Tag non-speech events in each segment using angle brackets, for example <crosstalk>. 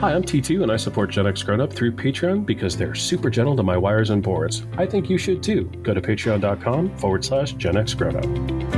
Hi, I'm T2 and I support Gen X Grown Up through Patreon because they're super gentle to my wires and boards. I think you should too. Go to patreon.com forward slash Gen X Grown Up.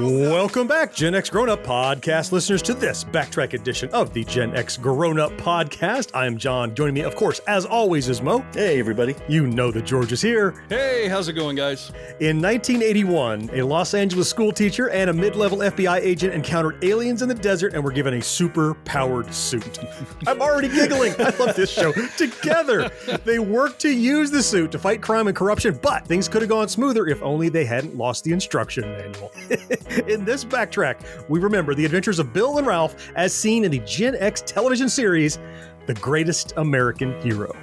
Welcome back, Gen X Grown Up podcast listeners, to this backtrack edition of the Gen X Grown Up podcast. I am John. Joining me, of course, as always, is Mo. Hey, everybody. You know that George is here. Hey, how's it going, guys? In 1981, a Los Angeles school teacher and a mid level FBI agent encountered aliens in the desert and were given a super powered suit. <laughs> I'm already giggling. I love this show. Together, they worked to use the suit to fight crime and corruption, but things could have gone smoother if only they hadn't lost the instruction manual. <laughs> <laughs> in this backtrack, we remember the adventures of Bill and Ralph as seen in the Gen X television series, The Greatest American Hero.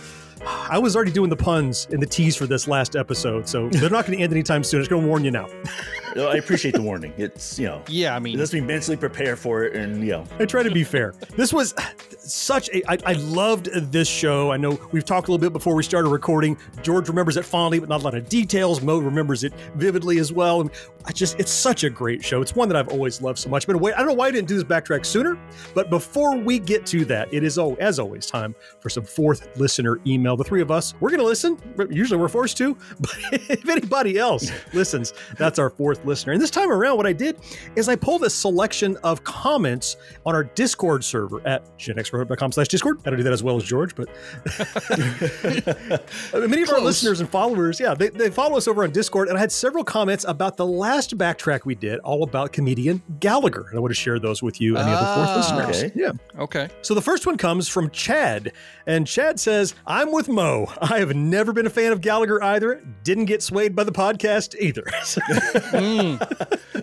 I was already doing the puns and the tease for this last episode, so they're not going to end anytime soon. I'm just going to warn you now. <laughs> Well, <laughs> I appreciate the warning. It's, you know, Yeah, I it mean, lets me mentally prepare for it and, you know, I try to be fair. This was such a. I, I loved this show. I know we've talked a little bit before we started recording. George remembers it fondly, but not a lot of details. Mo remembers it vividly as well. And I just, it's such a great show. It's one that I've always loved so much. But wait, I don't know why I didn't do this backtrack sooner. But before we get to that, it is, oh, as always, time for some fourth listener email. The three of us, we're going to listen. Usually we're forced to. <laughs> But if anybody else listens, that's our fourth listener. And this time around, what I did is I pulled a selection of comments on our Discord server at genxroad.com slash Discord. I don't do that as well as George, but <laughs> <laughs> many of our listeners and followers, yeah, they, they follow us over on Discord. And I had several comments about the last backtrack we did, all about comedian Gallagher. And I want to share those with you and the other fourth Ah. listeners. Okay. Yeah. okay. So the first one comes from Chad, and Chad says, "I'm with Mo. I have never been a fan of Gallagher either. Didn't get swayed by the podcast either." <laughs>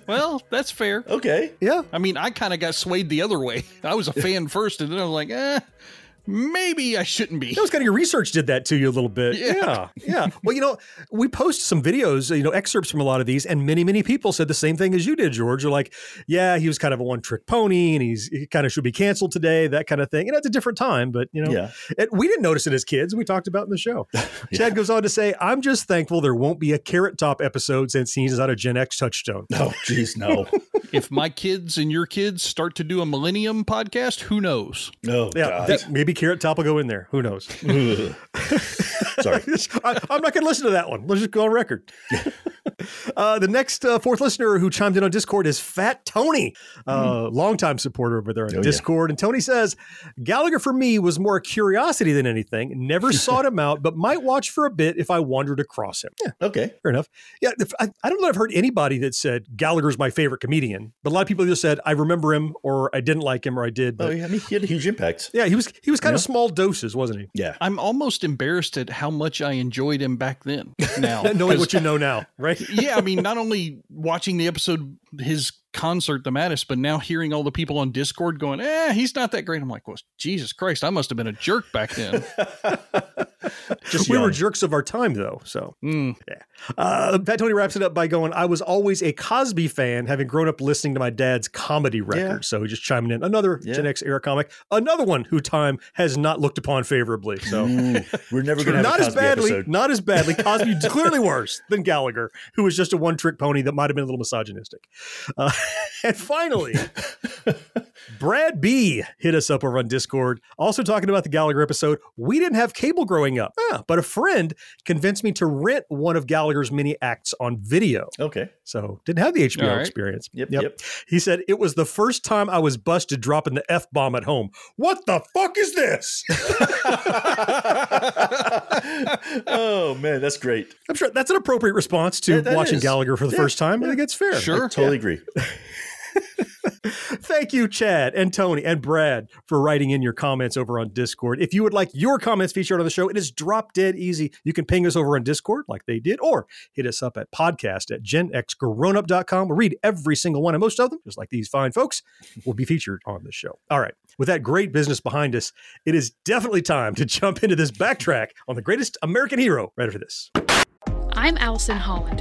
Well, that's fair. okay. yeah, I mean, I kind of got swayed the other way. <laughs> I was a fan first, and then I was like, eh, maybe I shouldn't be. that was kind of your research did that to you a little bit. Yeah. yeah, yeah. Well, you know, we post some videos, you know, excerpts from a lot of these, and many, many people said the same thing as you did, George. You're like, "Yeah, he was kind of a one-trick pony, and he's he kind of should be canceled today." That kind of thing. And it's a different time, but you know, Yeah. It, we didn't notice it as kids. We talked about it in the show. <laughs> Chad goes on to say, I'm just thankful there won't be a Carrot Top episode since he's not a Gen X touchstone. Oh, jeez, no. <laughs> if my kids and your kids start to do a Millennium podcast, who knows? No. Yeah, God. that- maybe Carrot Top will go in there. Who knows? <laughs> <laughs> Ugh. Sorry. <laughs> I, I'm not going to listen to that one. Let's just go on record. <laughs> uh, the next uh, fourth listener who chimed in on Discord is Fat Tony, uh, longtime supporter over there on Oh, yeah. Discord. And Tony says, Gallagher for me was more a curiosity than anything. Never <laughs> sought him out, but might watch for a bit if I wandered across him. Yeah, Okay. Fair enough. Yeah, if, I, I don't know. If I've heard anybody that said Gallagher's my favorite comedian, but a lot of people just said I remember him, or I didn't like him, or I did. Oh, yeah, I mean, he had a huge impact. yeah, he was he was kind of small doses, wasn't he? Yeah. I'm almost embarrassed at how much I enjoyed him back then. <laughs> Now, knowing what you know now, right? <laughs> yeah, I mean, not only watching the episode, his concert, the Mattis, but now hearing all the people on Discord going, "Eh, he's not that great." I'm like, "Well, Jesus Christ, I must have been a jerk back then." <laughs> Just we were jerks of our time, though. So Mm. uh, Fat Tony wraps it up by going, "I was always a Cosby fan, having grown up listening to my dad's comedy records." Yeah. So he just chiming in another Yeah. Gen X era comic, another one who time has not looked upon favorably. So. Ooh, we're never going to not as badly, episode. not as badly. Cosby <laughs> clearly worse than Gallagher, who was just a one-trick pony that might have been a little misogynistic. Uh, <laughs> and finally, <laughs> Brad B hit us up over on Discord, also talking about the Gallagher episode. We didn't have cable growing up, Ah, but a friend convinced me to rent one of Gallagher's mini acts on video. Okay. So didn't have the HBO All right. experience. Yep, yep. He said it was the first time I was busted dropping the f bomb at home. What the fuck is this? <laughs> oh, man, that's great. I'm sure that's an appropriate response to Yeah, that watching is. Gallagher for the Yeah, first time. I think it's fair. Sure. Totally agree. <laughs> <laughs> Thank you, Chad and Tony and Brad, for writing in your comments over on Discord. If you would like your comments featured on the show, it is drop dead easy. You can ping us over on Discord like they did, or hit us up at podcast at genxgrownup.com. We'll read every single one, and most of them, just like these fine folks, will be featured on the show. All right. With that great business behind us, it is definitely time to jump into this backtrack on the greatest American hero right after this. I'm Allison Holland,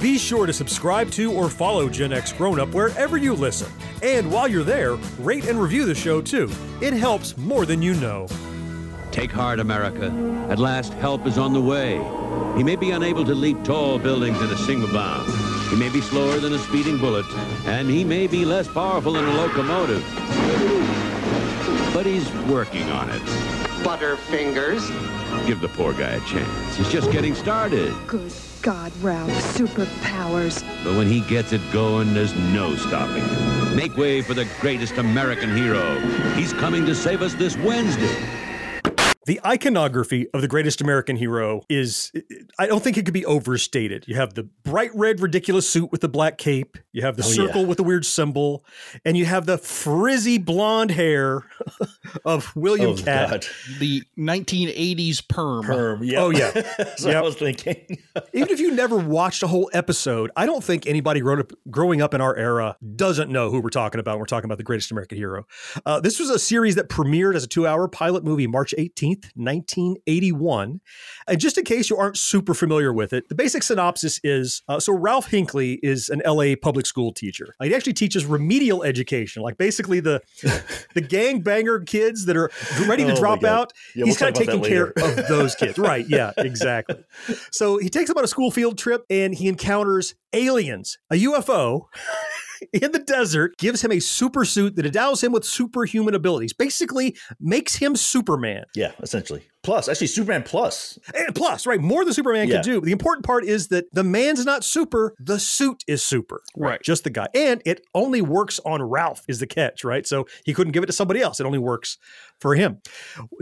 Be sure to subscribe to or follow Gen X Grown Up wherever you listen. And while you're there, rate and review the show too. It helps more than you know. Take heart, America. At last, help is on the way. He may be unable to leap tall buildings in a single bound. He may be slower than a speeding bullet, and he may be less powerful than a locomotive. But he's working on it. Butterfingers. Give the poor guy a chance. He's just getting started. Good God, Ralph. Superpowers. But when he gets it going, there's no stopping him. Make way for the greatest American hero. He's coming to save us this Wednesday. The iconography of the greatest American hero is, I don't think it could be overstated. You have the bright red, ridiculous suit with the black cape, you have the Oh, circle yeah. with the weird symbol, and you have the frizzy blonde hair of William Oh, Katt. God. The 1980s perm. Perm. Yeah. Oh, yeah. <laughs> That's Yep. I was thinking. <laughs> Even if you never watched a whole episode, I don't think anybody grown up, growing up in our era doesn't know who we're talking about. when We're talking about the greatest American hero. Uh, this was a series that premiered as a two hour pilot movie March 18th, 1981. And just in case you aren't super familiar with it, the basic synopsis is uh, so Ralph Hinckley is an LA public school teacher. Uh, He actually teaches remedial education, like basically the <laughs> the gang banger kids that are ready to Oh, drop out. Yeah, He's we'll kind of taking care of those kids. <laughs> Right. Yeah, exactly. So he takes them on a school field trip and he encounters aliens, a UFO. <laughs> In the desert, gives him a super suit that endows him with superhuman abilities. Basically, makes him Superman. yeah, essentially. Plus, actually, Superman Plus. And plus, right, more than Superman Yeah. can do. The important part is that the man's not super, the suit is super. Right. Just the guy. And it only works on Ralph, is the catch, right? So he couldn't give it to somebody else. It only works for him.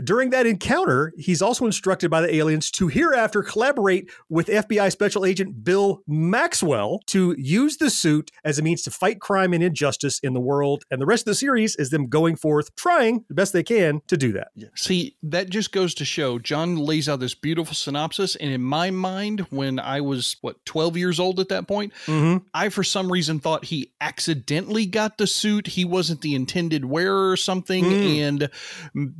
During that encounter, he's also instructed by the aliens to hereafter collaborate with FBI Special Agent Bill Maxwell to use the suit as a means to fight crime and injustice in the world. And the rest of the series is them going forth, trying the best they can to do that. See, that just goes to show John lays out this beautiful synopsis. And in my mind, when I was, what, 12 years old at that point, Mm-hmm. I, for some reason, thought he accidentally got the suit. He wasn't the intended wearer or something. Mm. And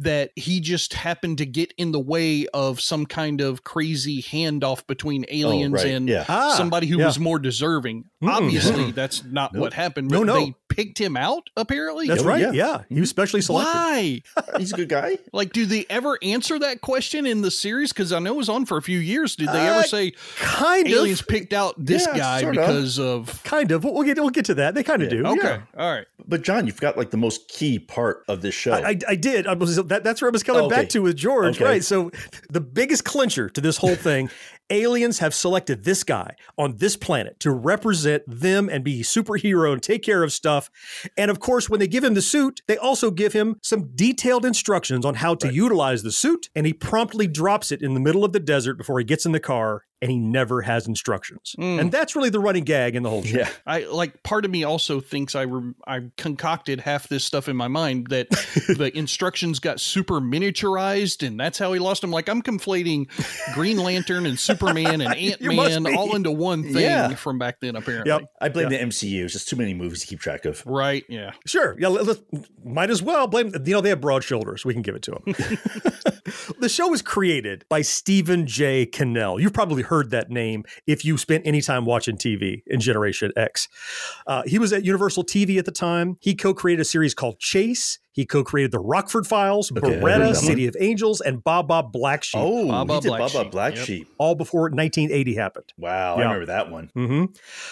that he just happened to get in the way of some kind of crazy handoff between aliens right. and Yeah. Ah, somebody who yeah. was more deserving. Mm-mm. Obviously, <laughs> that's not Nope. what happened. No, no. They picked him out, apparently. That's Oh, right. yeah. Yeah. He was specially selected. Why? <laughs> He's a good guy. Like, do they ever answer that question in the series? Because I know it was on for a few years. Did they Uh, ever say Kind aliens of. picked out this Yeah, guy sorta. because of? Kind of. We'll we'll get we'll get to that. They kind of Yeah. do. Okay, yeah. all right. But John, you forgot like the most key part of this show. I, I, I did. I was that, that's where I was coming Oh, okay. back to with George. Okay. Right. So the biggest clincher to this whole thing, <laughs> aliens have selected this guy on this planet to represent them and be superhero and take care of stuff. And of course, when they give him the suit, they also give him some detailed instructions on how to utilize the suit. And he promptly drops it in the middle of the desert before he gets in the car. And he never has instructions. Mm. And that's really the running gag in the whole show. yeah. I like part of me also thinks I rem- I concocted half this stuff in my mind that <laughs> the instructions got super miniaturized and that's how he lost them. Like I'm conflating Green Lantern and Superman and <laughs> Ant Man all into one thing Yeah. from back then. Apparently, Yep. I blame the MCU. It's just too many movies to keep track of. right? Yeah. Sure. Yeah. Let, let- might as well blame. You know, they have broad shoulders. We can give it to them. <laughs> the show was created by Stephen J. Cannell. You've probably heard that name if you spent any time watching TV in Generation X. Uh, he was at Universal TV at the time. He co-created a series called Chase. He co-created the Rockford Files, Okay, Baretta, City of Angels, and Baa Baa Black Sheep. Oh, Baba he did Black Baba Sheep. Black Yep. Sheep. All before 1980 happened. Wow, Yeah. I remember that one. hmm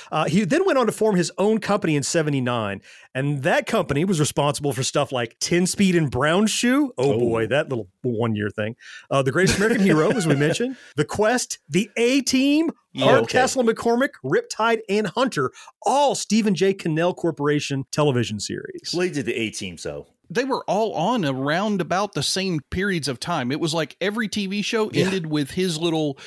Uh, he then went on to form his own company in 79. And that company was responsible for stuff like 10 Speed and Brown Shoe. Oh, Oh. boy, that little one year thing. Uh, the Greatest American Hero, as we mentioned. <laughs> The Quest, The A Team, Yeah, okay. Hardcastle McCormick, Riptide, and Hunter. All Stephen J. Cannell Corporation television series. Well, he did the A team, so they were all on around about the same periods of time. It was like every TV show Yeah. ended with his little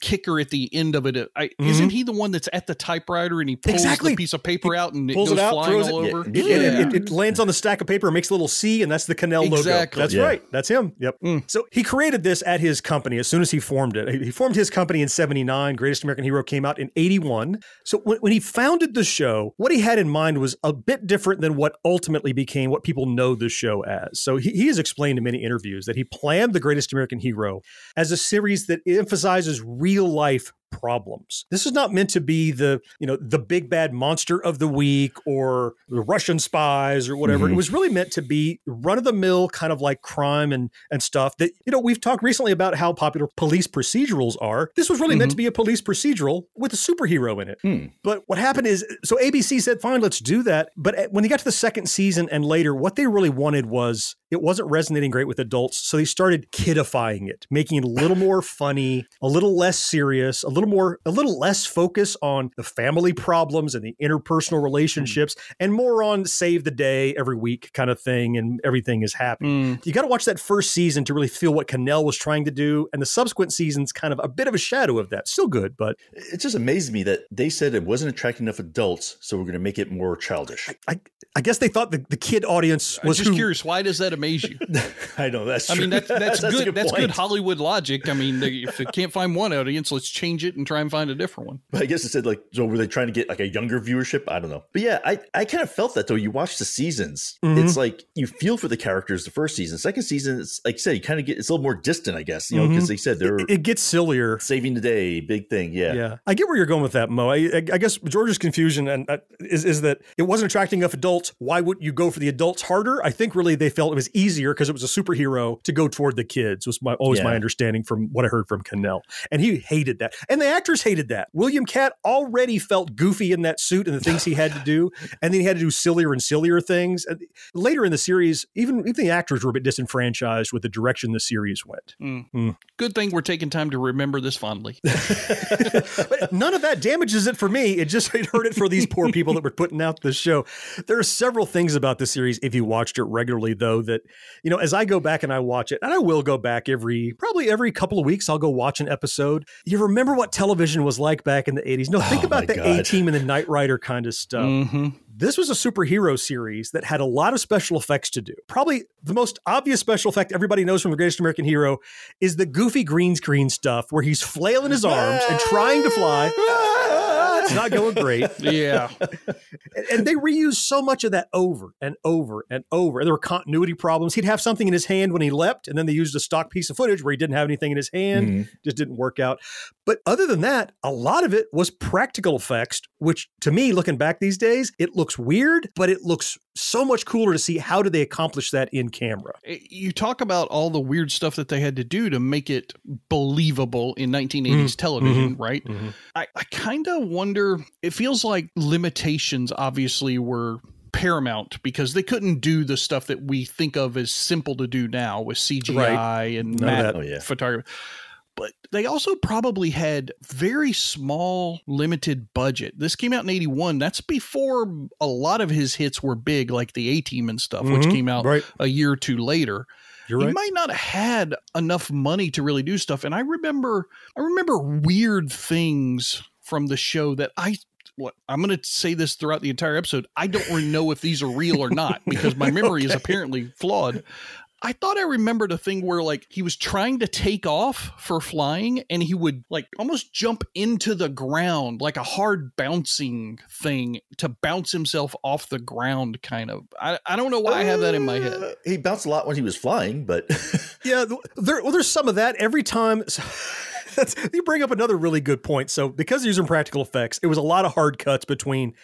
kicker at the end of it. I, Mhm. Isn't he the one that's at the typewriter and he pulls Exactly. the piece of paper out and pulls it goes it out, flying throws all it- over? Yeah. It, Yeah. it, it lands on the stack of paper, makes a little C, and that's the Cannell logo. That's Yeah. right. That's him. Yep. Mm. So he created this at his company as soon as he formed it. He- He formed his company in 79. Greatest American Hero came out in 81. So when, when he founded the show, what he had in mind was a bit different than what ultimately became what people know the show as. So he, he has explained in many interviews that he planned the Greatest American Hero as a series that emphasizes real life problems. This is not meant to be the, you know, the big bad monster of the week or the Russian spies or whatever. Mhm. It was really meant to be run of the mill kind of like crime and and stuff that, you know, we've talked recently about how popular police procedurals are. This was really meant to be a police procedural with a superhero in it. Hmm. But what happened is, so ABC said, fine, let's do that. But when they got to the second season and later, what they really wanted was it wasn't resonating great with adults. So they started kidifying it, making it a little more funny, a little less serious, a little more, a little less focus on the family problems and the interpersonal relationships and more on save the day every week kind of thing. And everything is happy. Mm. You got to watch that first season to really feel what Cannell was trying to do. And the subsequent season's kind of a bit of a shadow of that. Still good, but It just amazed me that they said it wasn't attracting enough adults, so we're going to make it more childish. I, I guess they thought the, the kid audience I'm was just who, curious, why does that amaze you? <laughs> I know that's. I True. mean, <laughs> that's that's, a good. That's good. Hollywood logic. I mean, they, if they can't find one audience, let's change it and try and find a different one. But I guess it said like, so were they trying to get like a younger viewership? I don't know. But yeah, I, I kind of felt that though. You watch the seasons, Mhm. it's like you feel for the characters the first season. Second season, it's like I said, you kind of get it's a little more distant, I guess, you know, because Mhm. they said they're it, it gets sillier. saving the day, big thing. Yeah. Yeah, I get where you're going with that, Mo. I, I, I guess George's confusion and uh, is is that it wasn't attracting enough adults. Why wouldn't you go for the adults harder? I think really they felt it was easier because it was a superhero to go toward the kids. Was my always my understanding from what I heard from Cannell, and he hated that, and the actors hated that. William Katt already felt goofy in that suit and the things he had to do, <laughs> and then he had to do sillier and sillier things. And later in the series, even even the actors were a bit disenfranchised with the direction the series went. Hmm. Hmm. Good thing we're taking time to remember this fondly. <laughs> but none of that damages it for me. It just it hurt it for these poor people that were putting out this show. There are several things about this series, if you watched it regularly, though, that you know, as I go back and I watch it, and I will go back every probably every couple of weeks, I'll go watch an episode. You remember what television was like back in the 80s. No, think Oh, about the. A team and the Knight Rider kind of stuff. hmm This was a superhero series that had a lot of special effects to do. Probably the most obvious special effect everybody knows from The Greatest American Hero is the goofy green screen stuff where he's flailing his arms and trying to fly. <laughs> It's not going great. <laughs> Yeah. And, and they reused so much of that over and over and over. And there were continuity problems. He'd have something in his hand when he leapt, and then they used a stock piece of footage where he didn't have anything in his hand. Mhm. Just didn't work out. But other than that, a lot of it was practical effects, which to me, looking back these days, it looks weird, but it looks so much cooler to see how did they accomplish that in camera. Eh, You talk about all the weird stuff that they had to do to make it believable in 1980s mm-hmm. television, mm-hmm. right? Mm-hmm. I, I kind of wonder, it feels like limitations obviously were paramount because they couldn't do the stuff that we think of as simple to do now with CGI and None that. Oh, yeah. photography. But they also probably had very small, limited budget. This came out in 81. That's before a lot of his hits were big, like the A Team and stuff, which Mhm. came out Right. a year or two later You're he right. might not have had enough money to really do stuff. And I remember, I remember weird things from the show that I. What, I'm going to say this throughout the entire episode. I don't really know if these are real or not because my memory is <laughs> apparently flawed. I thought I remembered a thing where like he was trying to take off for flying and he would like almost jump into the ground like a hard bouncing thing to bounce himself off the ground kind of. I, I don't know why I have that in my head. Uh, he bounced a lot when he was flying, but <laughs> Yeah, there, well, there's some of that every time. <laughs> That's, you bring up another really good point. So, because they're using practical effects, it was a lot of hard cuts between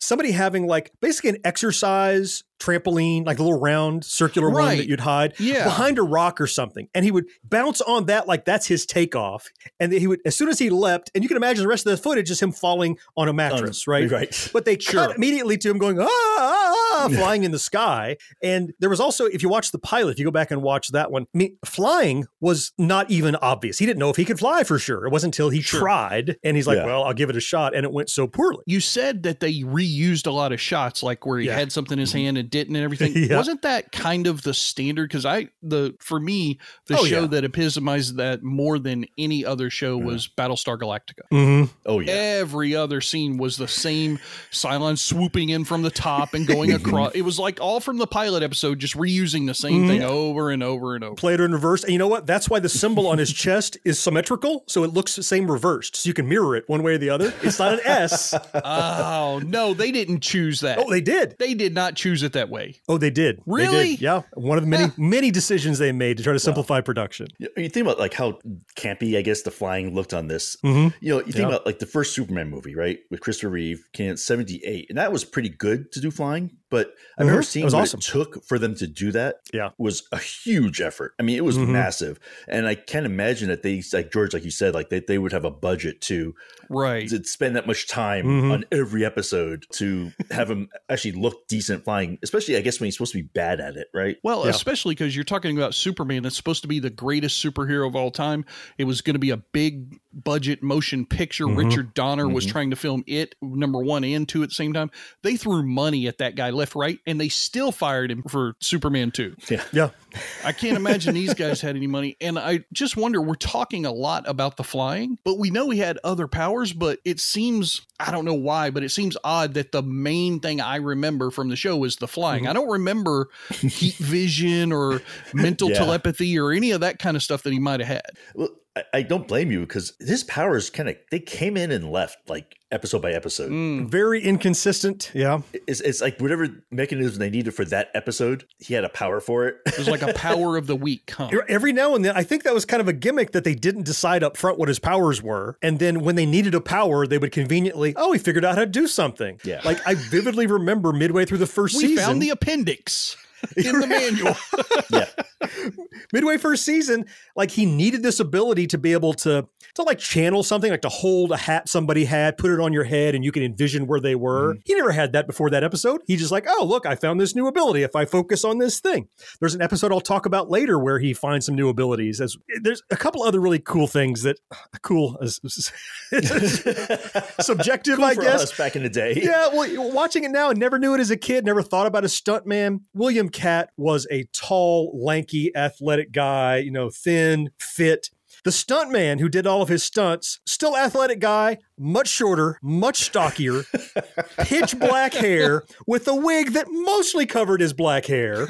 somebody having like basically an exercise trampoline, like a little round circular one that you'd hide Yeah. behind a rock or something. And he would bounce on that like that's his takeoff. And he would, as soon as he leapt, and you can imagine the rest of the footage is him falling on a mattress, right? right. But they Sure. cut immediately to him going, ah, ah, ah, flying in the sky. And there was also, if you watch the pilot, if you go back and watch that one, I mean, flying was not even obvious. He didn't know if he could fly for sure. It wasn't until he Sure. tried and he's like, Yeah. well, I'll give it a shot. And it went so poorly. You said that they reused reused a lot of shots, like where he Yeah. had something in his hand and didn't, and <laughs> everything. Yeah. Wasn't that kind of the standard? Because I the for me the Oh, show yeah. that epitomized that more than any other show was Battlestar Galactica. Mm-hmm. Oh yeah. Every other scene was the same Cylon swooping in from the top and going <laughs> across. It was like all from the pilot episode, just reusing the same thing over and over and over. Played it in reverse. And you know what? That's why the symbol on his <laughs> chest is symmetrical. So it looks the same reversed. So you can mirror it one way or the other. It's not an S. Oh no, they didn't choose that. oh, they did. They did not choose it that way. Oh, they did. They Really? did. Yeah. One of the many, many decisions they made to try to simplify production. You you think about like how campy, I guess, the flying looked on this. Mhm. You know, you think Yeah. about like the first Superman movie, right, with Christopher Reeve, came in '78, and that was pretty good to do flying. But I've never Mhm. seen It was what awesome. it took for them to do that. Yeah. was a huge effort. I mean, it was Mhm. massive, and I can't imagine that they, like George, like you said, like they, they would have a budget to Right. to spend that much time Mhm. on every episode to have him actually look decent flying, especially I guess when he's supposed to be bad at it, right? Well, Yeah. especially because you're talking about Superman that's supposed to be the greatest superhero of all time. It was going to be a big budget motion picture. Mhm. Richard Donner was Mhm. trying to film it number one and two at the same time. They threw money at that guy left, right, and they still fired him for Superman 2. Yeah. I can't imagine these guys had any money. And I just wonder, we're talking a lot about the flying, but we know he had other powers, but it seems, I don't know why, but it seems odd that the main thing I remember from the show is the flying. I don't remember heat vision or mental <laughs> Yeah. telepathy or any of that kind of stuff that he might have had. Well, I, I don't blame you because his powers kind of they came in and left like episode by episode. Mm. Very inconsistent. Yeah. It's, it's like whatever mechanism they needed for that episode, he had a power for it. It was like a power of the week, huh? Every now and then, I think that was kind of a gimmick that they didn't decide up front what his powers were. And then when they needed a power, they would conveniently, oh, he figured out how to do something. Yeah. Like I vividly remember midway through the first We season. found the appendix in the manual. <laughs> yeah, midway first season, like he needed this ability to be able to to like channel something, like to hold a hat somebody had, put it on your head, and you can envision where they were. Mm-hmm. He never had that before that episode. He just like, oh look, I found this new ability. If I focus on this thing, there's an episode I'll talk about later where he finds some new abilities. As there's a couple other really cool things that <sighs> cool is <laughs> subjective, cool I guess. back in the day. Yeah, well, watching it now, I never knew it as a kid, never thought about a stunt man. William Katt was a tall, lanky, athletic guy, you know, thin, fit. The stunt man who did all of his stunts, still athletic guy, much shorter, much stockier, pitch black hair with a wig that mostly covered his black hair.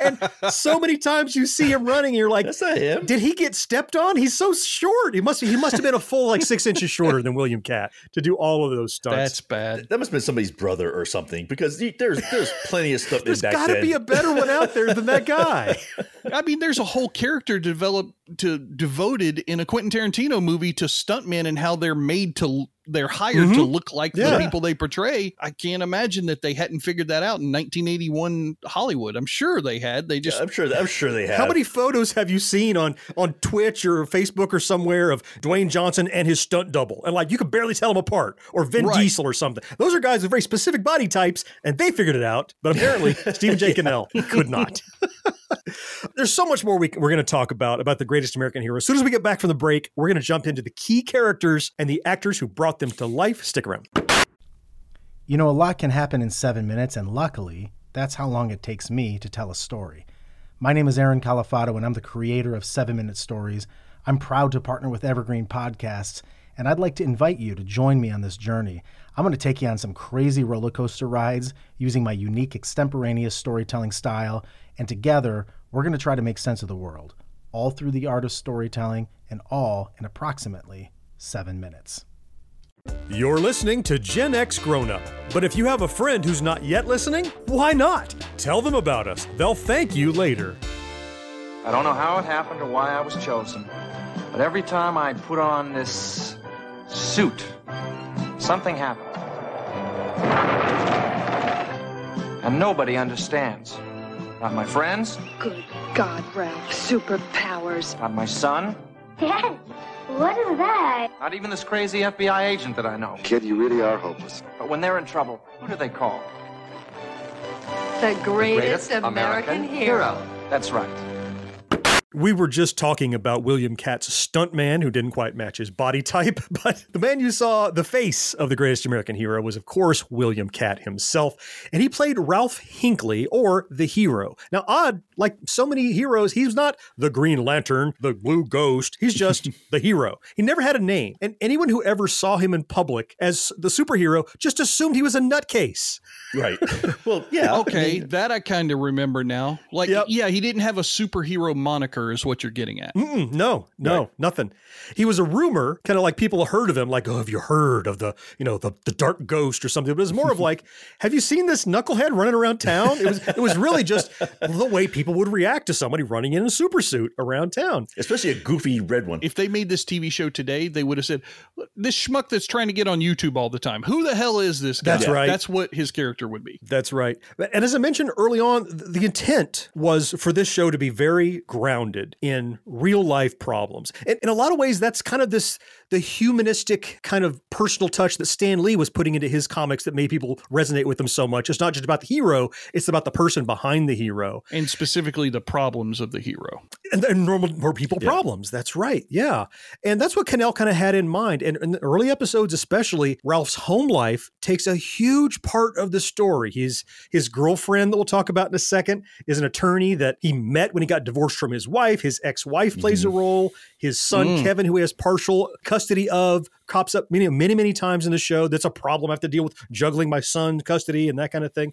And so many times you see him running, you're like, him. did he get stepped on? He's so short. He must he must have been a full like six inches shorter than William Katt to do all of those stunts. That's bad. That must have been somebody's brother or something because he- there's there's plenty of stuff there's got to be a better one out there than that guy. <laughs> I mean, there's a whole character developed to devoted in a Quentin Tarantino movie to stuntmen and how they're made to they're hired to mm-hmm. look like Yeah. the people they portray. I can't imagine that they hadn't figured that out in 1981 Hollywood. I'm sure they had. They just I'm sure. I'm sure they have. How many photos have you seen on on Twitch or Facebook or somewhere of Dwayne Johnson and his stunt double? And like you could barely tell them apart, or Vin Right. Diesel or something. Those are guys with very specific body types, and they figured it out. But apparently, <laughs> Stephen J. Cannell could not. <laughs> <laughs> There's so much more we, we're going to talk about about the greatest American hero. As soon as we get back from the break, we're going to jump into the key characters and the actors who brought them to life. Stick around. You know, a lot can happen in seven minutes, and luckily, that's how long it takes me to tell a story. My name is Aaron Califato, and I'm the creator of Seven Minute Stories. I'm proud to partner with Evergreen Podcasts, and I'd like to invite you to join me on this journey. I'm going to take you on some crazy roller coaster rides using my unique extemporaneous storytelling style, and together, we're going to try to make sense of the world, all through the art of storytelling, and all in approximately seven minutes. You're listening to Gen X Grown Up. But if you have a friend who's not yet listening, why not? Tell them about us. They'll thank you later. I don't know how it happened or why I was chosen, but every time I put on this suit, something happened. And nobody understands. Not my friends, Good God, Ralph. Superpowers. not my son, Dad, what is that? not even this crazy FBI agent that I know. Kid, you really are hopeless. But when they're in trouble, who do they call? The greatest, American, hero. That's right. We were just talking about William Katt's stuntman who didn't quite match his body type, <laughs> but the man you saw, the face of the greatest American hero, was of course William Katt himself, and he played Ralph Hinckley or the hero. Now, odd, like so many heroes, he's not the Green Lantern, the Blue Ghost. He's just <laughs> the hero. He never had a name, and anyone who ever saw him in public as the superhero just assumed he was a nutcase. Right. <laughs> well, yeah. Okay, that I kind of remember now. Like, yeah, he didn't have a superhero moniker, is what you're getting at. Mm-mm, no, no, nothing. He was a rumor, kind of like people heard of him, like, oh, have you heard of the, you know, the, the dark ghost or something? But it was more of <laughs> like, have you seen this knucklehead running around town? It was it was really just the way people would react to somebody running in a super suit around town. Especially a goofy red one. If they made this TV show today, they would have said, "This schmuck that's trying to get on YouTube all the time. Who the hell is this guy?" That's right. That's what his character would be. That's right. And as I mentioned early on, the intent was for this show to be very grounded in real life problems. And in a lot of ways, that's kind of this the humanistic kind of personal touch that Stan Lee was putting into his comics that made people resonate with them so much. It's not just about the hero, it's about the person behind the hero. And specifically the problems of the hero. And, and normal more people problems. That's right. Yeah. And that's what Cannell kind of had in mind. And in the early episodes, especially, Ralph's home life takes a huge part of the story. He's his girlfriend that we'll talk about in a second is an attorney that he met when he got divorced from his wife. His ex-wife plays a role. His son Mm. Kevin, who he has partial custody of, cops up many, many, many times in the show. That's a problem. I have to deal with juggling my son's custody and that kind of thing.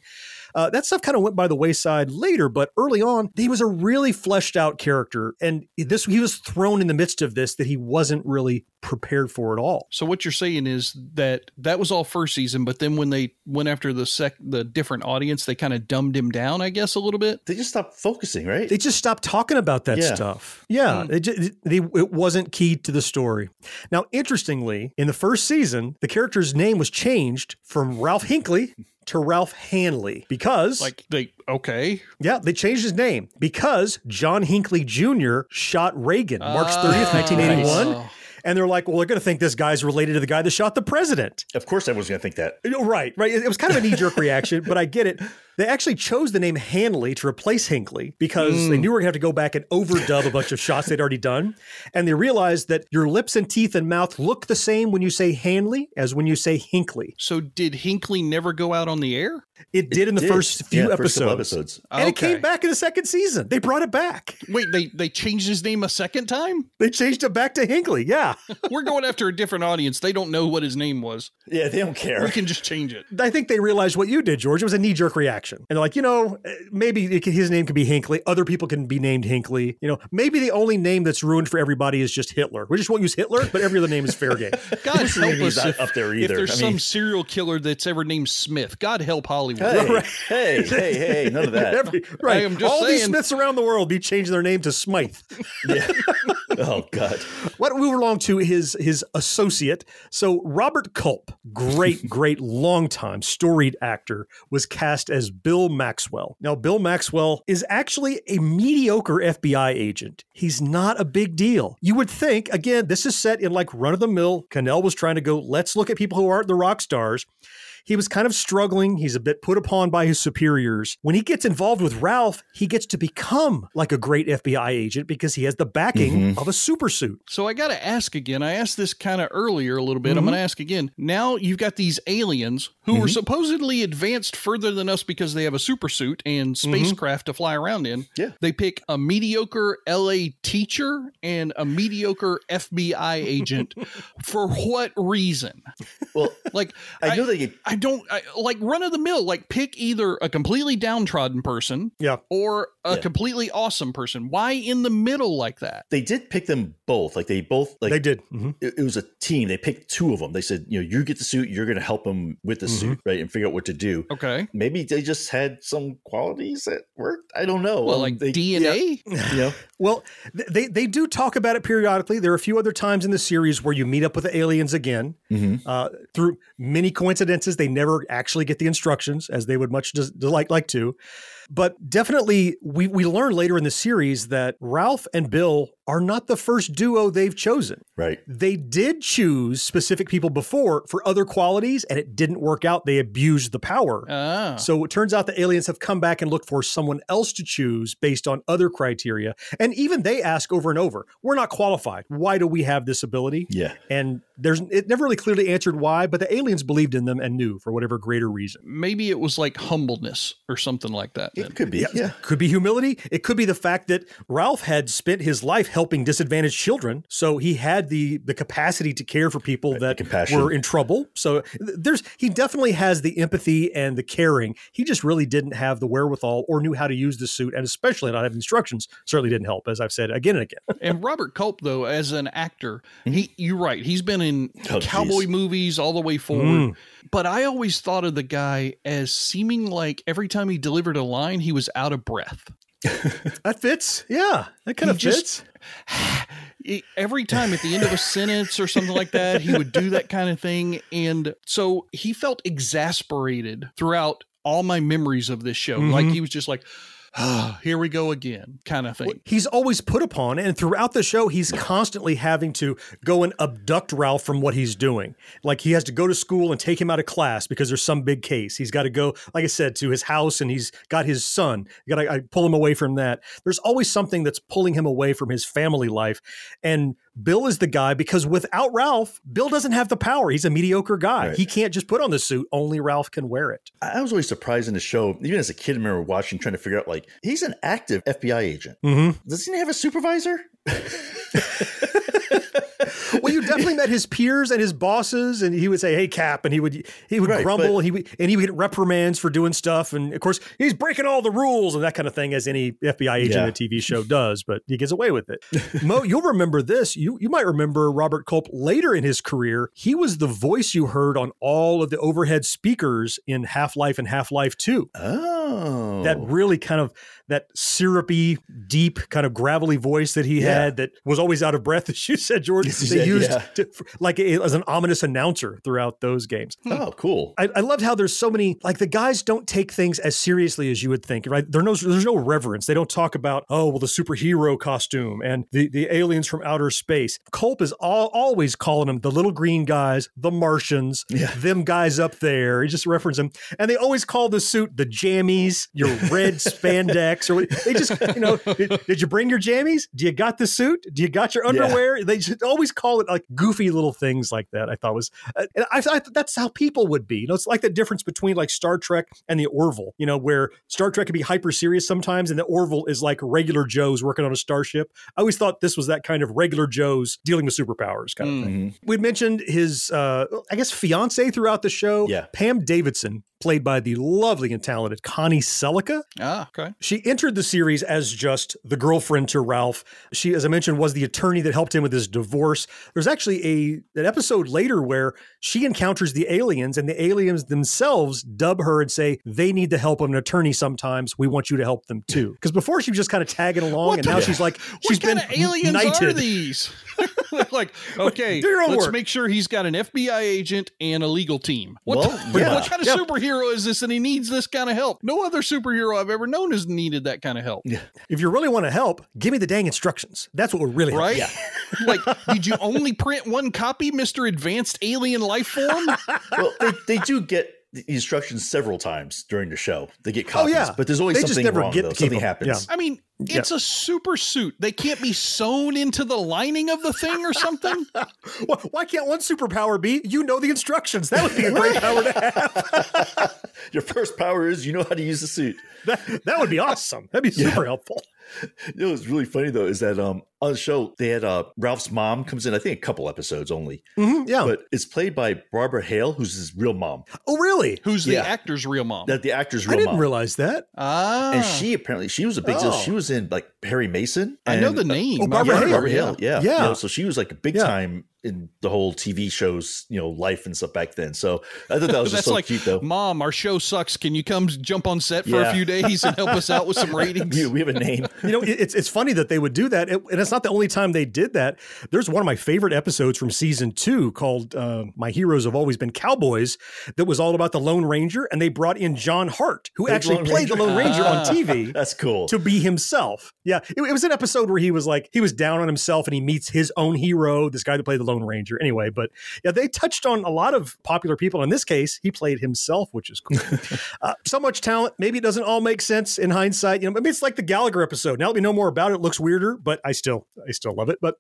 Uh, that stuff kind of went by the wayside later, but early on, he was a really fleshed out character, and this he was thrown in the midst of this that he wasn't really prepared for at all. So what you're saying is that that was all first season, but then when they went after the sec the different audience, they kind of dumbed him down, I guess, a little bit. They just stopped focusing, right? They just stopped talking about that Yeah. stuff. Yeah, hmm. it, ju- they, it wasn't key to the story. Now, interestingly, in the first season, the character's name was changed from Ralph Hinckley to Ralph Hanley because, Like they okay. yeah, they changed his name because John Hinckley Jr. shot Reagan March 30th, 1981. Ah, nice. And they're like, well, they're going to think this guy's related to the guy that shot the president. Of course, everyone's going to think that. Right, right. It was kind of a knee jerk reaction, but I get it. They actually chose the name Hanley to replace Hinckley because they hmm. knew we were going to have to go back and overdub a bunch of shots they'd already done. And they realized that your lips and teeth and mouth look the same when you say Hanley as when you say Hinckley. So did Hinckley never go out on the air? It did in the did. first few Yeah, episodes. first episodes. And it came back in the second season. They brought it back. Wait, they they changed his name a second time? They changed it back to Hinckley. Yeah. <laughs> We're going after a different audience. They don't know what his name was. Yeah, they don't care. We can just change it. I think they realized what you did, George. It was a knee jerk reaction. And they're like, you know, eh, maybe can- his name could be Hinckley. Other people can be named Hinckley. You know, maybe the only name that's ruined for everybody is just Hitler. We just won't use Hitler, but every other name is fair game. <laughs> God help name us if, up there if either. there's I some serial killer that's ever named Smith. God help Hollywood. Hey, hey, hey, hey, none of that. <laughs> Every, right. I am just All these. Smiths around the world be changing their name to Smythe. yeah. <laughs> <laughs> Oh, God. What move along to his his associate. So Robert Culp, great, <laughs> great long time storied actor, was cast as Bill Maxwell. Now, Bill Maxwell is actually a mediocre FBI agent. He's not a big deal. You would think, again, this is set in like run of the mill. Cannell was trying to go, let's look at people who aren't the rock stars. He was kind of struggling. He's a bit put upon by his superiors. When he gets involved with Ralph, he gets to become like a great FBI agent because he has the backing mm-hmm. of a super suit. So I got to ask again. I asked this kind of earlier a little bit. I'm Mm-hmm. going to ask again. Now you've got these aliens who are mm-hmm. supposedly advanced further than us because they have a super suit and mm-hmm. spacecraft to fly around in. Yeah. They pick a mediocre LA teacher and a mediocre FBI agent. <laughs> For what reason? Well, Like I know they get I don't I, like run of the mill. Like pick either a completely downtrodden person Yeah. or a Yeah. completely awesome person. Why in the middle like that? they did pick them both. Like they both like they did. Mhm. It, it was a team. They picked two of them. They said, you know, you get the suit. You're going to help them with the Mm-hmm. suit, right, and figure out what to do. Okay. Maybe they just had some qualities that worked. I don't know. Well, Um, like they, DNA. Yeah. know, <laughs> Well, they they do talk about it periodically. There are a few other times in the series where you meet up with the aliens again. Mhm. Uh, through many coincidences, they never actually get the instructions as they would much des- like like to. But definitely, we, we learn later in the series that Ralph and Bill are not the first duo they've chosen. Right. They did choose specific people before for other qualities, and it didn't work out. They abused the power. Ah. So it turns out the aliens have come back and looked for someone else to choose based on other criteria. And even they ask over and over, we're not qualified. Why do we have this ability? Yeah. And there's it never really clearly answered why, but the aliens believed in them and knew for whatever greater reason. Maybe it was like humbleness or something like that. Then. It could be. Yeah. Could be humility. It could be the fact that Ralph had spent his life helping disadvantaged children, so he had the the capacity to care for people that were in trouble. So there's he definitely has the empathy and the caring. He just really didn't have the wherewithal or knew how to use the suit, and especially not having instructions certainly didn't help. As I've said again and again. and Robert Culp, though, as an actor, he you're right. He's been in Mm-hmm. Oh, cowboy geez. movies all the way forward. Mm. But I always thought of the guy as seeming like every time he delivered a line, he was out of breath. <laughs> That fits. Yeah, that kind of fits. <sighs> Every time at the end of a <laughs> sentence or something like that, he would do that kind of thing. And so he felt exasperated throughout all my memories of this show. Like Mhm. he was just like, ah, <sighs> here we go again, kind of thing. He's always put upon, and throughout the show, he's constantly having to go and abduct Ralph from what he's doing. Like he has to go to school and take him out of class because there's some big case. He's got to go, like I said, to his house, and he's got his son. You got to I pull him away from that. There's always something that's pulling him away from his family life, and Bill is the guy because without Ralph, Bill doesn't have the power. He's a mediocre guy. Right. He can't just put on the suit. Only Ralph can wear it. I was always surprised in the show, even as a kid, I remember watching, trying to figure out like, he's an active FBI agent. Mm-hmm. Does he have a supervisor? <laughs> well, you definitely met his peers and his bosses, and he would say, "Hey, Cap," and he would he would Right, grumble, and he would and he would get reprimands for doing stuff, and of course he's breaking all the rules and that kind of thing, as any FBI agent Yeah. in a TV show does. But he gets away with it. Mo, you'll remember this. You you might remember Robert Culp later in his career. He was the voice you heard on all of the overhead speakers in Half Life and Half Life Two. Oh. That oh. really kind of that syrupy, deep, kind of gravelly voice that he Yeah. had that was always out of breath, <laughs> as you said, George. Yes, they said, used yeah. to, like a, as an ominous announcer throughout those games. Hmm. Oh, cool. I, I loved how there's so many like the guys don't take things as seriously as you would think, right? There no, there's no reverence. They don't talk about oh well the superhero costume and the the aliens from outer space. Culp is all, always calling them the little green guys, the Martians, Yeah. them guys up there. He just references them, and they always call the suit the jammies, your red <laughs> spandex, or what- they just you know <laughs> did, did you bring your jammies? Do you got the suit? Do you got your Yeah. underwear? They just always call it like goofy little things like that. I thought was uh, and I thought that's how people would be. You know, it's like the difference between like Star Trek and the Orville. You know, where Star Trek can be hyper serious sometimes, and the Orville is like regular Joes working on a starship. I always thought this was that kind of regular Joes dealing with superpowers kind of thing. We mentioned his, uh, I guess, fiance throughout the show. Yeah. Pam Davidson, played by the lovely and talented Connie Sellecca. Ah, okay. She entered the series as just the girlfriend to Ralph. She, as I mentioned, was the attorney that helped him with his divorce. There's actually a an episode later where she encounters the aliens, and the aliens themselves dub her and say they need the help of an attorney. Sometimes we want you to help them too. <laughs> Because before she was just kind of tagging along, What and now she's like <laughs> What she's kind been of aliens knighted. are these? <laughs> like, okay, Do your own let's work. make sure he's got an FBI agent and a legal team. What, Well, the- yeah. what kind of Yeah. superhero is this and he needs this kind of help? No other superhero I've ever known has needed that kind of help. Yeah. If you really want to help, give me the dang instructions. That's what we're really help. Right? <laughs> like, did you only print one copy, Mr. Advanced Alien Life Form? <laughs> well, they, they do get the instructions several times during the show. They get copies, Oh, yeah. but there's always They just something never wrong. get though. to Something them. happens. I mean, it's a super suit. They can't be sewn into the lining of the thing or something. <laughs> Why, why can't one superpower be you know the instructions? That would be a great power to have. <laughs> <laughs> Your first power is you know how to use the suit. That, that would be awesome. That'd be super helpful. You know what's really funny though is that um on the show they had uh Ralph's mom comes in I think a couple episodes only, Mhm, yeah. but it's played by Barbara Hale who's his real mom. oh, really? Who's the Yeah. actor's real mom? That the actor's real I real didn't mom. realize that. ah. and she apparently she was a big deal. Oh. She was in like Perry Mason. I know the name. Oh, Barbara yeah, Hale. Barbara Hale. Yeah. Yeah. You know, so she was like a big Yeah. time in the whole TV shows, you know, life and stuff back then. So I thought that was <laughs> just so like, cute though. Mom, our show sucks. Can you come jump on set for Yeah. a few days and help us out with some <laughs> ratings? We, we have a name. You know, it's it's funny that they would do that. It- and it's that's not the only time they did that. There's one of my favorite episodes from season two called uh, "My Heroes Have Always Been Cowboys" that was all about the Lone Ranger, and they brought in John Hart, who actually Lone played the Lone Ranger on <laughs> Ah, TV. That's cool. to be himself. Yeah, it, it was an episode where he was like he was down on himself and he meets his own hero, this guy that played the Lone Ranger. Anyway, but yeah, they touched on a lot of popular people. In this case, he played himself, which is cool. <laughs> uh, so much talent. Maybe it doesn't all make sense in hindsight. You know, I mean, it's like the Gallagher episode. Now that we know more about it, it looks weirder, but I still I still love it. But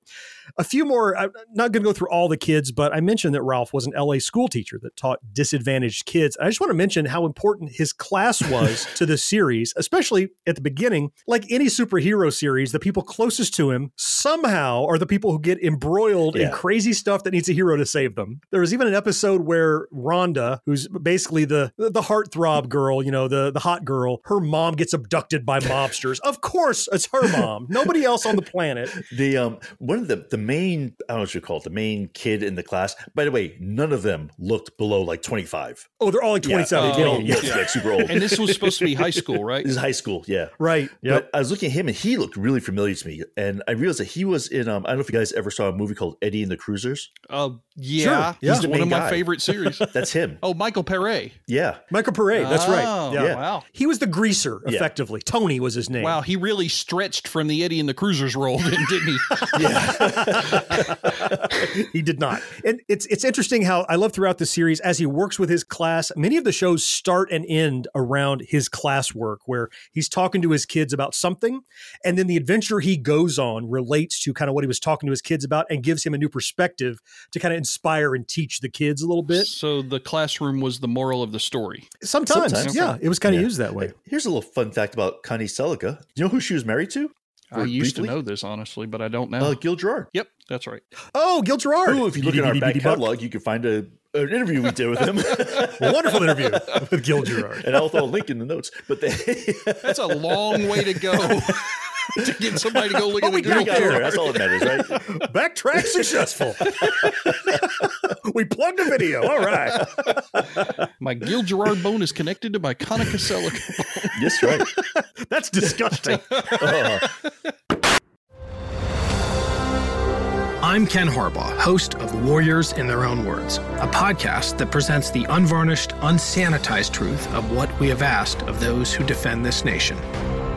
a few more. I'm not going to go through all the kids, but I mentioned that Ralph was an LA school teacher that taught disadvantaged kids. I just want to mention how important his class was to the series, especially at the beginning. Like any superhero series, the people closest to him somehow are the people who get embroiled in crazy stuff that needs a hero to save them. There was even an episode where Rhonda, who's basically the the heartthrob girl, you know, the the hot girl, her mom gets abducted by mobsters. of course, it's her mom. Nobody else on the planet. The um one of the the main I don't know what you call it the main kid in the class. By the way, none of them looked below like twenty five. Oh, they're all like 27. Yeah, Yeah. they all Yeah. like super old. And this was supposed to be high school, right? This is high school, yeah. Right. But I was looking at him and he looked really familiar to me. And I realized that he was in um I don't know if you guys ever saw a movie called Eddie and the Cruisers. Uh, yeah, Sure, yeah. he's the one of my guy. favorite series. <laughs> That's him. Oh, Michael Paré. Yeah. Michael Parade, that's Oh, right. Yeah. wow. He was the greaser, Yeah. effectively. Tony was his name. Wow, he really stretched from the Eddie and the Cruisers role, then, didn't he? <laughs> he did not. And it's it's interesting how I love throughout the series as he works with his class. Many of the shows start and end around his classwork, where he's talking to his kids about something, and then the adventure he goes on relates to kind of what he was talking to his kids about, and gives him a new perspective to kind of inspire and teach the kids a little bit. So the classroom was the moral of the story. Sometimes, Sometimes. yeah, it was kind of Yeah. used that way. Here's a little fun fact about Connie Sellecca. Do you know who she was married to? I used Briefly? to know this honestly, but I don't know. Uh, Gil Gerard. yep, that's right. Oh, Gil Gerard. Who, if you look in our back catalog, you can find a an interview we did with him. <laughs> Wonderful interview with Gil Gerard. and I'll throw a link in the notes. But they, That's a long way to go <laughs> <laughs> to get somebody to go look But at the got we Gil got there. Gerard. That's all that matters, right? <laughs> Backtrack successful. <laughs> we plugged a video. All right. My Gil Gerard bone is connected to my Connie Sellecca bone. yes, right. That's disgusting. Oh, I'm Ken Harbaugh, host of Warriors in Their Own Words, a podcast that presents the unvarnished, unsanitized truth of what we have asked of those who defend this nation.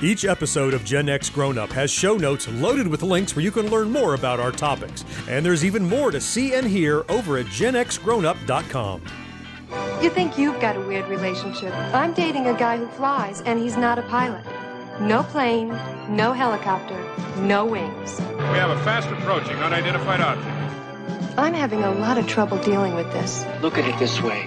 Each episode of Gen X Grown Up has show notes loaded with links where you can learn more about our topics. And there's even more to see and hear over at genxgrownup.com. You think you've got a weird relationship. I'm dating a guy who flies, and he's not a pilot. No plane, no helicopter, no wings. We have a fast approaching unidentified object. I'm having a lot of trouble dealing with this. Look at it this way.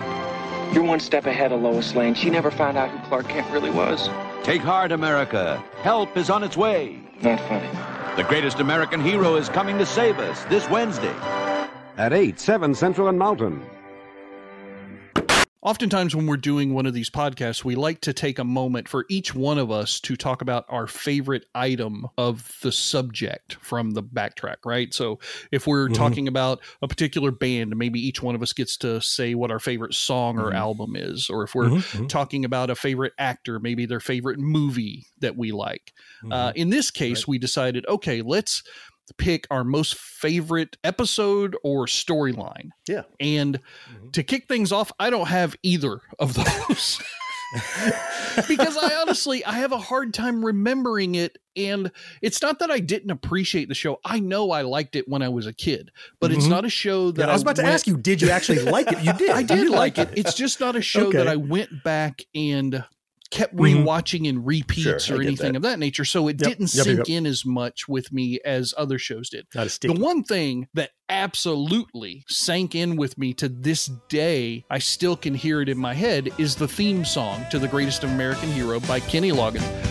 You're one step ahead of Lois Lane. She never found out who Clark Kent really was. Take heart, America. Help is on its way. Not <laughs> funny. The greatest American hero is coming to save us this Wednesday. At 8, 7 Central and Mountain. Oftentimes, when we're doing one of these podcasts, we like to take a moment for each one of us to talk about our favorite item of the subject from the backtrack, right? So, if we're Mhm. talking about a particular band, maybe each one of us gets to say what our favorite song or Mhm. album is. Or if we're Mhm, mhm. talking about a favorite actor, maybe their favorite movie that we like. Uh, Mhm. in this case, we decided, okay, let's pick our most favorite episode or storyline. Yeah. And to kick things off, I don't have either of <laughs> those. because I honestly I have a hard time remembering it and it's not that I didn't appreciate the show. I know I liked it when I was a kid, but it's Mhm. not a show that Yeah, I was about to went- ask you, did you actually like it? You <laughs> did. I did did like like it. It's just not a <laughs> show Okay. that I went back and kept Mhm. rewatching in repeats Sure, or anything that. of that nature. So it Yep, didn't yep, yep, sink yep. in as much with me as other shows did. Not a The one thing that absolutely sank in with me to this day, I still can hear it in my head, is the theme song to The Greatest American Hero by Kenny Loggins.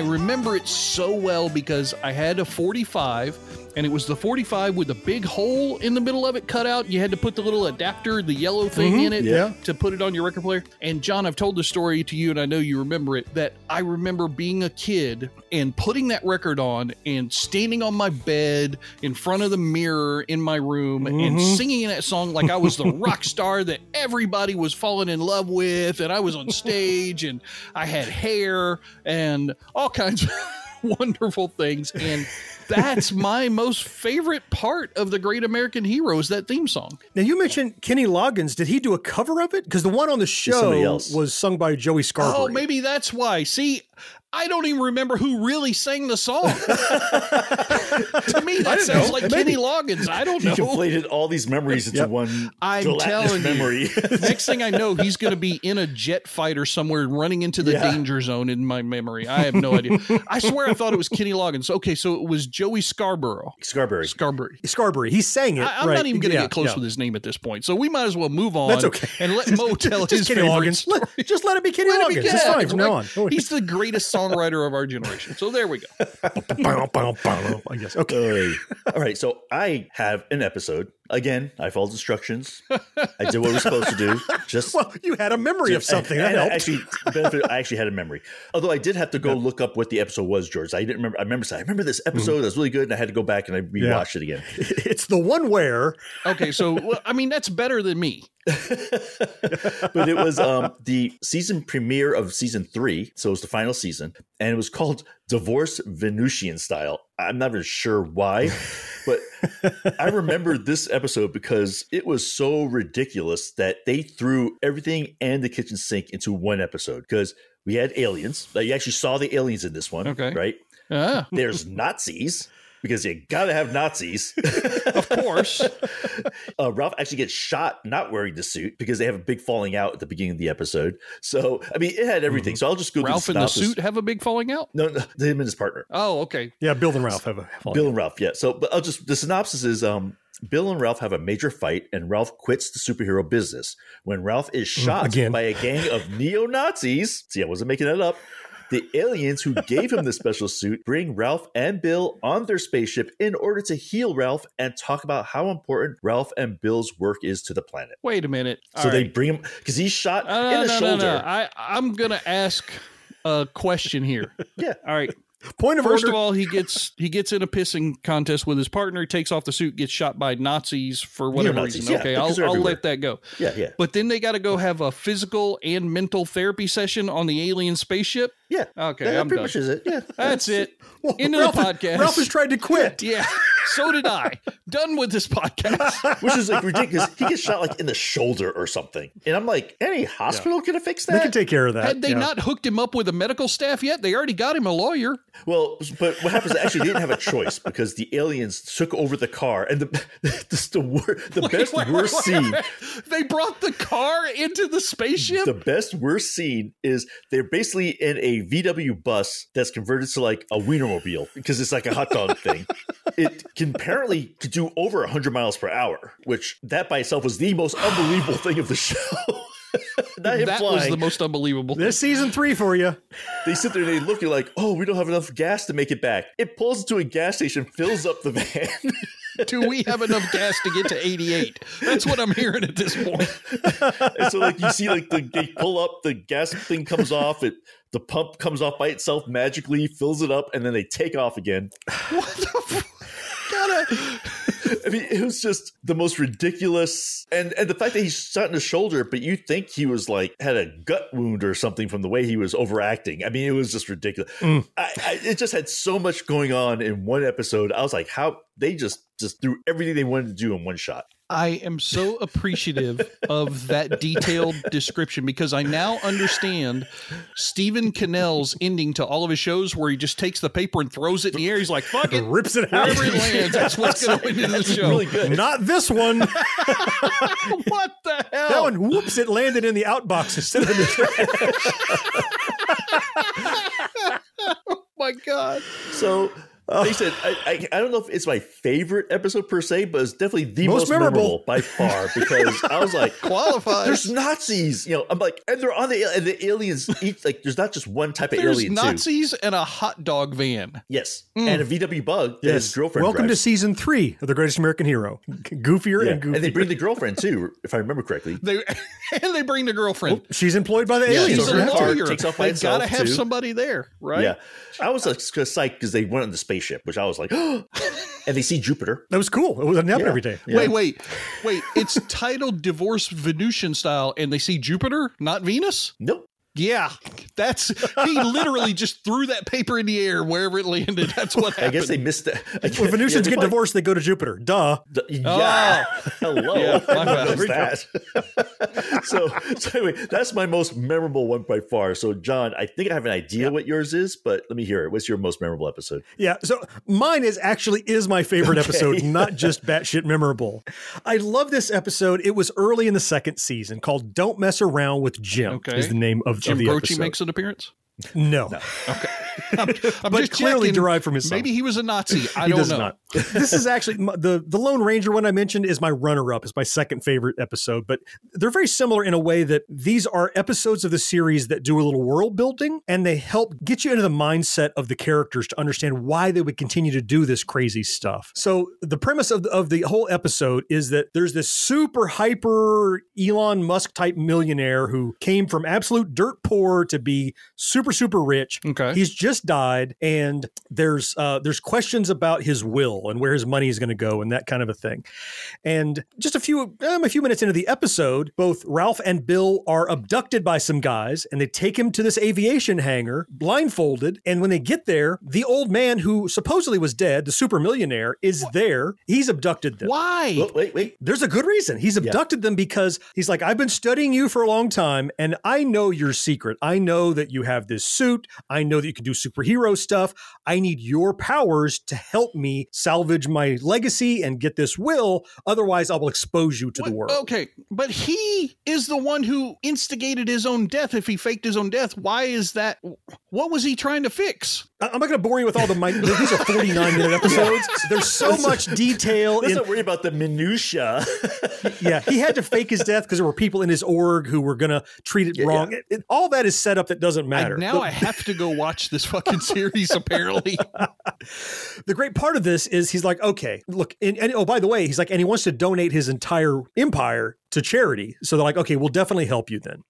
I remember it so well because I had a 45 and it was the 45 with a big hole in the middle of it cut out. You had to put the little adapter, the yellow thing Mhm, in it yeah. to put it on your record player. And John, I've told the story to you and I know you remember it that I remember being a kid and putting that record on and standing on my bed in front of the mirror in my room and Mhm. singing that song like I was the <laughs> rock star that everybody was falling in love with and I was on stage and I had hair and all kinds of <laughs> wonderful things and that's my most favorite part of the Great American Hero is that theme song. Now you mentioned Kenny Loggins. Did he do a cover of it? Because the one on the show was sung by Joey oh, Scarborough. Oh, maybe that's why. See, I don't even remember who really sang the song. <laughs> to me, that sounds know. like Maybe. Kenny Loggins. I don't know. He know. conflated all these memories into one I'm telling memory. you. <laughs> Next thing I know, he's going to be in a jet fighter somewhere, running into the Yeah. danger zone in my memory. I have no <laughs> idea. I swear I thought it was Kenny Loggins. Okay, so it was Joey Scarborough. Scarberry. Scarborough. Scarborough. He sang it. I, am right. not even going to Yeah, get close yeah. with his name at this point, so we might as well move on. That's okay. And let Mo tell Just his Kenny favorite Loggins. story. Let- just let it be Kenny Let it Loggins. be It's fine from now on. He's the greatest songwriter of our generation. So there we go. <laughs> I guess. Okay. All right, so I have an episode. Again, I followed instructions. I did what I was supposed to do. <laughs> Just well, you had a memory of something. And, That and I helped. actually, benefit, I actually had a memory. Although I did have to go look up what the episode was, George. I didn't remember. I remember I remember this episode. That was really good, and I had to go back and I rewatched it again. <laughs> It's the one where Okay, so well, I mean that's better than me. <laughs> but it was um, the season premiere of season three, so it was the final season, and it was called "Divorce Venusian Style." I'm not even sure why, but I remember <laughs> this episode because it was so ridiculous that they threw everything and the kitchen sink into one episode because we had aliens. Like, you actually saw the aliens in this one, Okay. right? Ah. There's Nazis. Because you gotta have Nazis. <laughs> of course. <laughs> uh, Ralph actually gets shot not wearing the suit because they have a big falling out at the beginning of the episode. So I mean, it had everything. So I'll just go. To the. Ralph and the suit have a big falling out. No, no, him and his partner. Oh, okay. Yeah, Bill and Ralph have a Bill and Ralph. Yeah. So, but I'll just the synopsis is um. Bill and Ralph have a major fight, and Ralph quits the superhero business. When Ralph is shot again. by a gang of neo Nazis, see, I wasn't making that up. The aliens who gave him the special suit bring Ralph and Bill on their spaceship in order to heal Ralph and talk about how important Ralph and Bill's work is to the planet. Wait a minute. So All they bring him because he's shot Uh, in no, the no, no, shoulder. no. I, I'm going to ask a question here. <laughs> yeah. All right. Point of First order. of all, he gets he gets in a pissing contest with his partner, takes off the suit, gets shot by Nazis for whatever Neo-Nazis, reason. yeah, okay, I'll, I'll let that go. Yeah, yeah. But then they got to go have a physical and mental therapy session on the alien spaceship. Yeah. Okay, That I'm pretty done. much is it. Yeah. <laughs> That's it. <laughs> Well, Into Ralph, the podcast. Ralph has tried to quit. <laughs> yeah, so did I. Done with this podcast. Which is like ridiculous. He gets shot like in the shoulder or something. And I'm like, any hospital could have fixed that? They can take care of that. Had they yeah. not hooked him up with a medical staff yet, they already got him a lawyer. Well, but what happens? Actually, they didn't have a choice because the aliens took over the car, and the the, the, wor- the Wait, best wait, wait, worst wait, scene. wait. They brought the car into the spaceship. The best worst scene is they're basically in a VW bus that's converted to like a Wienermobile because it's like a hot dog <laughs> thing. It can apparently could do over 100 miles per hour, which that by itself was the most unbelievable thing of the show. <laughs> Not that flying. was the most unbelievable. This season three for you. They sit there and they look, you're like, oh, we don't have enough gas to make it back. It pulls into a gas station, fills up the van. <laughs> Do we have enough gas to get to 88? That's what I'm hearing at this point. and so like you see like the they pull up, the gas thing comes off, it the pump comes off by itself magically, fills it up, and then they take off again. <laughs> What the f- Gotta, <laughs> I mean, it was just the most ridiculous, and and the fact that he's shot in the shoulder, but you think he was like had a gut wound or something from the way he was overacting. I mean, it was just ridiculous. Mm. I, I, it just had so much going on in one episode. I was like, how they just just threw everything they wanted to do in one shot. I am so appreciative of that detailed description because I now understand Stephen Cannell's ending to all of his shows where he just takes the paper and throws it in the air. He's like, fuck it. Rips it out. Wherever it lands, that's what's going to win the show. really good. Not this one. <laughs> what the hell? That one, whoops, it landed in the outbox instead of in the trash. <laughs> oh my God. So They said I, I, I don't know if it's my favorite episode per se, but it's definitely the Most most, memorable. memorable. by far because I was like, <laughs> Qualifies. There's Nazis, you know. I'm like, and they're on the and the aliens. Each like, there's not just one type of There's alien. too. Nazis and a hot dog van. Yes, Mm. and a VW bug Yes. his girlfriend. Welcome to season three of The Greatest American Hero. Goofier Yeah. and goofier. and they bring the girlfriend too, if I remember correctly. They <laughs> and they bring the girlfriend. She's employed by the Yeah, aliens. She's so a They have to. lawyer. takes off by They gotta have too. somebody there, right? Yeah, I was like psyched because they went on the spaceship, which I was like, <gasps> and they see Jupiter. That was cool. It was a nap Yeah. every day. Yeah. Wait, wait, wait. It's <laughs> titled Divorce Venusian style, and they see Jupiter, not Venus? Nope. Yeah, that's he literally just threw that paper in the air wherever it landed. That's what happened. I guess they missed it. Guess- When <laughs> Venusians yeah, get they divorced, they go to Jupiter. Duh. D- Yeah. Oh. <laughs> Hello. Yeah, my I that. <laughs> so, so anyway, that's my most memorable one by far. So, John, I think I have an idea what yours is, but let me hear it. What's your most memorable episode? Yeah, so mine is actually is my favorite Okay. episode, not just batshit memorable. I love this episode. It was early in the second season, called "Don't Mess Around with Jim." Okay. Is the name of, Jim of the Croce episode. makes an appearance. No, <laughs> Okay, I'm, I'm <laughs> but just clearly checking. derived from his son. Maybe he was a Nazi. <laughs> I he don't does know. not. this is actually my- the the Lone Ranger one I mentioned is my runner up. Is my second favorite episode, but they're very similar in a way that these are episodes of the series that do a little world building and they help get you into the mindset of the characters to understand why they would continue to do this crazy stuff. So the premise of the, of the whole episode is that there's this super hyper Elon Musk type millionaire who came from absolute dirt poor to be super super rich. Okay. He's just died, and there's uh, there's questions about his will and where his money is going to go and that kind of a thing. And just a few um, a few minutes into the episode, both Ralph and Bill are abducted by some guys, and they take him to this aviation hangar blindfolded. And when they get there, the old man who supposedly was dead, the super millionaire, is there. He's abducted them. Why? Oh, wait, wait. There's a good reason. He's abducted them because he's like, I've been studying you for a long time, and I know your secret. I know that you have this suit. I know that you can do superhero stuff. I need your powers to help me salvage my legacy and get this will. Otherwise, I will expose you to the world. Okay, but he is the one who instigated his own death. If he faked his own death, why is that? What was he trying to fix? I- I'm not going to bore you with all the. min- These are 49 minute <laughs> episodes. There's so much detail. Let's in, not worry about the minutia. <laughs> yeah, he had to fake his death because there were people in his org who were going to treat it wrong. It- it- all that is set up that doesn't I, matter. Now I have to go watch this fucking series. Apparently, <laughs> the great part of this is he's like, okay, look, and, and oh, by the way, he's like, and he wants to donate his entire empire to charity. So they're like, okay, we'll definitely help you then.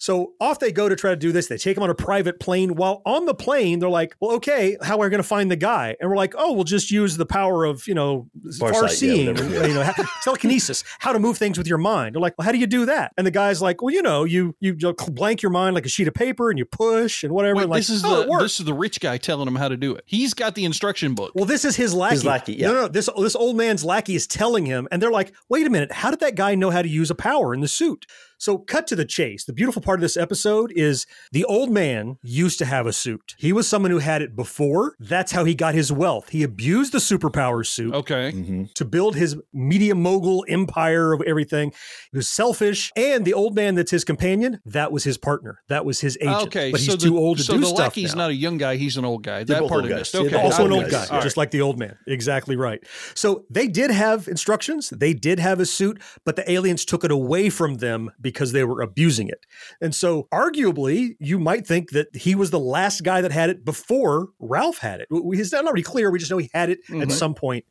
So off they go to try to do this. They take him on a private plane. While on the plane, they're like, well, okay, how are we going to find the guy? And we're like, oh, we'll just use the power of, you know, Farsight, far yeah, seeing, whatever. you know, telekinesis, how to move things with your mind. They're like, well, how do you do that? And the guy's like, well, you know, you you blank your mind like a sheet of paper and you push and whatever. Wait, and like, this is oh, the this is the rich guy telling him how to do it. He's got the instruction book. Well, this is his lackey. His lackey, yeah. No, no, no. This this old man's lackey is telling him, and they're like, "Wait a minute, how did that guy know how to use a power in the suit?" So, cut to the chase. The beautiful part of this episode is the old man used to have a suit. He was someone who had it before. That's how he got his wealth. He abused the superpower suit Okay. Mm-hmm. to build his media mogul empire of everything. He was selfish, and the old man that's his companion, that was his partner. That was his agent. Okay, but he's so the, too old to so do the stuff lackey's now. not a young guy; he's an old guy. They're that part of I guys. missed. Okay, they're also an old guys. guy, All just right. like the old man. Exactly right. So they did have instructions. They did have a suit, but the aliens took it away from them because they were abusing it. And so, arguably, you might think that he was the last guy that had it before Ralph had it. We- It's not already clear. We just know he had it Mm-hmm. at some point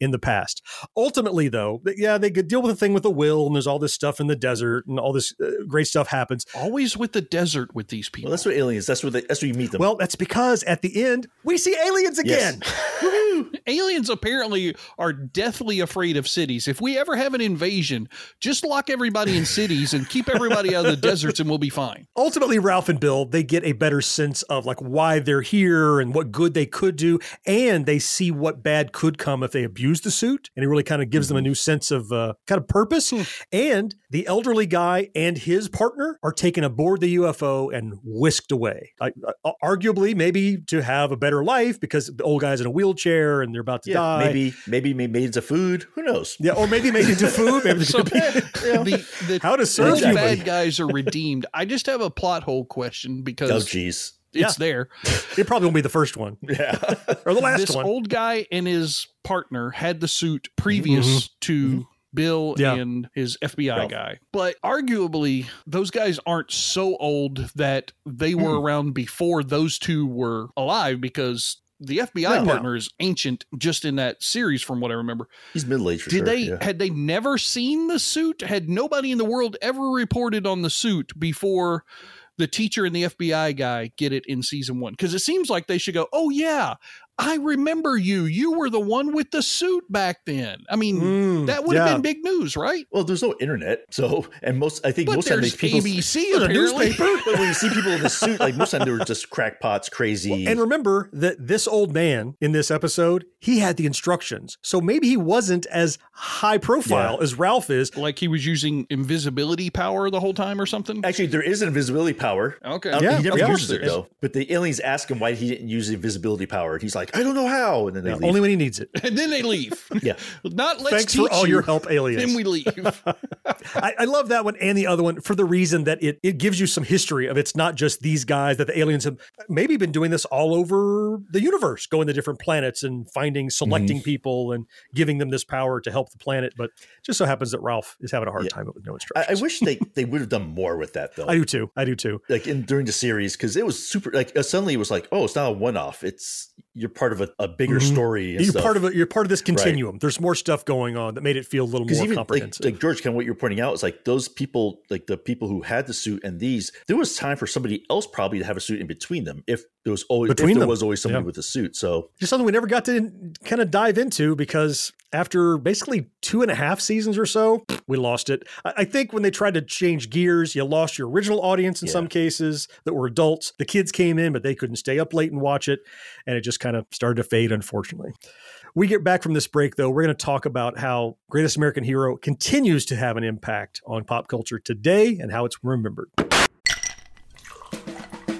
in the past. Ultimately, though, yeah, they could deal with the thing with the will, and there's all this stuff in the desert, and all this uh, great stuff happens. Always with the desert with these people. Well, that's what aliens. That's where they, that's where you meet them. Well, that's because at the end we see aliens Yes. again. <laughs> Aliens apparently are deathly afraid of cities. If we ever have an invasion, just lock everybody in cities and keep everybody out of the deserts, and we'll be fine. ultimately ralph and bill they get a better sense of like why they're here and what good they could do and they see what bad could come if they abuse the suit and it really kind of gives them a new sense of uh, kind of purpose. And the elderly guy and his partner are taken aboard the ufo and whisked away. I, uh, arguably maybe to have a better life because the old guy's in a wheelchair and they're about to yeah, die. maybe maybe made made into food. Who knows? yeah or maybe made into food. Maybe <laughs> So they could be- the, the How to serve the you, bad guys are redeemed. I just have a plot hole question because Oh, jeez. it's Yeah. there. It probably won't be the first one. Yeah. <laughs> or the last one. this one. old guy and his partner had the suit previous Mhm. to Bill Yeah. and his FBI Ralph. guy. But arguably, those guys aren't so old that they were Hmm. around before those two were alive because the FBI No. partner is ancient just in that series from what I remember. He's middle aged Did sure. they yeah. had they never seen the suit? Had nobody in the world ever reported on the suit before the teacher and the FBI guy get it in season one? Because it seems like they should go, Oh yeah, I remember you. You were the one with the suit back then. I mean, Mm, that would have been big news, right? Well, there's no internet, so and most I think But most of the there's people ABC There's a apparently. newspaper. <laughs> But when you see people in the suit, like most of the time they were just crackpots, crazy. And remember that this old man in this episode, he had the instructions. So maybe he wasn't as high profile Yeah. as Ralph is. Like he was using invisibility power the whole time or something. Actually, there is an invisibility power. Okay. Um, Yeah, he never of uses it though. But the aliens ask him why he didn't use the invisibility power, and he's like, "I don't know how." And then they Yeah, leave. only when he needs it. And then they leave. <laughs> yeah, Not let's Thanks for all you, your help, aliens. Then we leave. <laughs> I, I love that one and the other one for the reason that it, it gives you some history of it's not just these guys, that the aliens have maybe been doing this all over the universe, going to different planets and finding, selecting Mm-hmm. people and giving them this power to help the planet. But it just so happens that Ralph is having a hard time with no I, instructions. I wish they they would have done more with that though. I do too. I do too. like in during the series because it was super like uh, suddenly it was like oh it's not a one-off it's you're part of a, a bigger Mhm. story You're stuff. part of it. You're part of this continuum. There's more stuff going on that made it feel a little more even like, comprehensive. like George, kind of what you're pointing out is like those people, like the people who had the suit and these, there was time for somebody else probably to have a suit in between them if there was always Between there them. was always somebody Yeah. with a suit. So just something we never got to kind of dive into because after basically two and a half seasons or so, we lost it. I, I think when they tried to change gears, you lost your original audience in Yeah. some cases that were adults. The kids came in, but they couldn't stay up late and watch it. And it just kind of started to fade, unfortunately. We get back from this break, though, we're going to talk about how Greatest American Hero continues to have an impact on pop culture today and how it's remembered.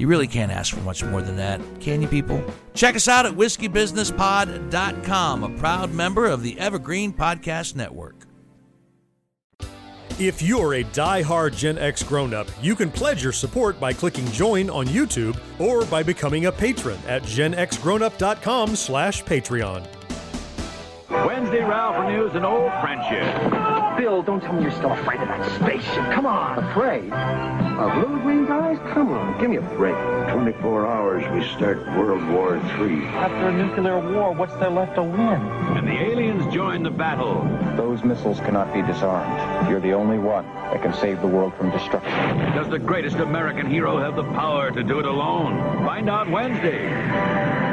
You really can't ask for much more than that, can you, people? Check us out at whiskeybusinesspod.com, a proud member of the Evergreen Podcast Network. If you're a die-hard Gen X grown-up, you can pledge your support by clicking join on YouTube or by becoming a patron at genxgrownup.com slash Patreon. Wednesday, Ralph renews an old friendship. Bill, don't tell me you're still afraid of that spaceship. Come on. Afraid? Of little green guys? Come on, give me a break. 24 hours, we start World War III. After a nuclear war, what's there left to win? And the aliens join the battle. Those missiles cannot be disarmed. You're the only one that can save the world from destruction. Does the greatest American hero have the power to do it alone? Find out Wednesday.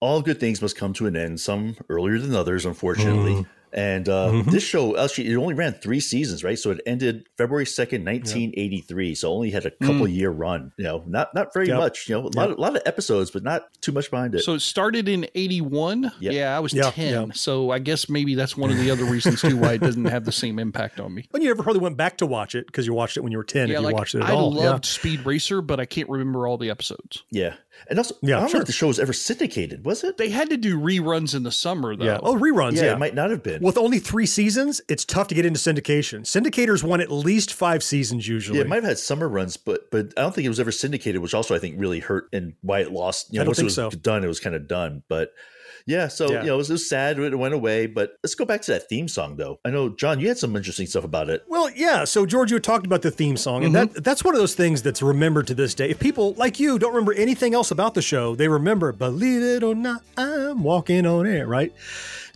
All good things must come to an end. Some earlier than others, unfortunately. Mm. And uh, Mm-hmm. this show actually it only ran three seasons, right? So it ended February second, nineteen eighty three. So only had a couple Mm. year run. You know, not not very Yep. much. You know, a lot Yep. of, lot of episodes, but not too much behind it. So it started in 81. Yeah, I was Yeah, 10. yeah. So I guess maybe that's one of the other reasons too why it doesn't have the same impact on me. But you never probably went back to watch it because you watched it when you were 10 yeah, if you like watched it at I all. loved Speed Racer, but I can't remember all the episodes. yeah, and also Yeah, I don't sure. know if the show was ever syndicated. Was it? They had to do reruns in the summer though. Yeah. Oh, reruns. Yeah, Yeah, it might not have been. With only three seasons, it's tough to get into syndication. Syndicators won at least five seasons usually. Yeah, it might have had summer runs, but but I don't think it was ever syndicated, which also I think really hurt and why it lost. You I don't once think it was so. done, it was kind of done. But Yeah, so Yeah. you know, it was, it was sad it went away, but let's go back to that theme song though. I know, John, you had some interesting stuff about it. Well, yeah. So George, you talked about the theme song, and Mm-hmm. that that's one of those things that's remembered to this day. If people like you don't remember anything else about the show, they remember "Believe It or Not, I'm Walking on Air." Right?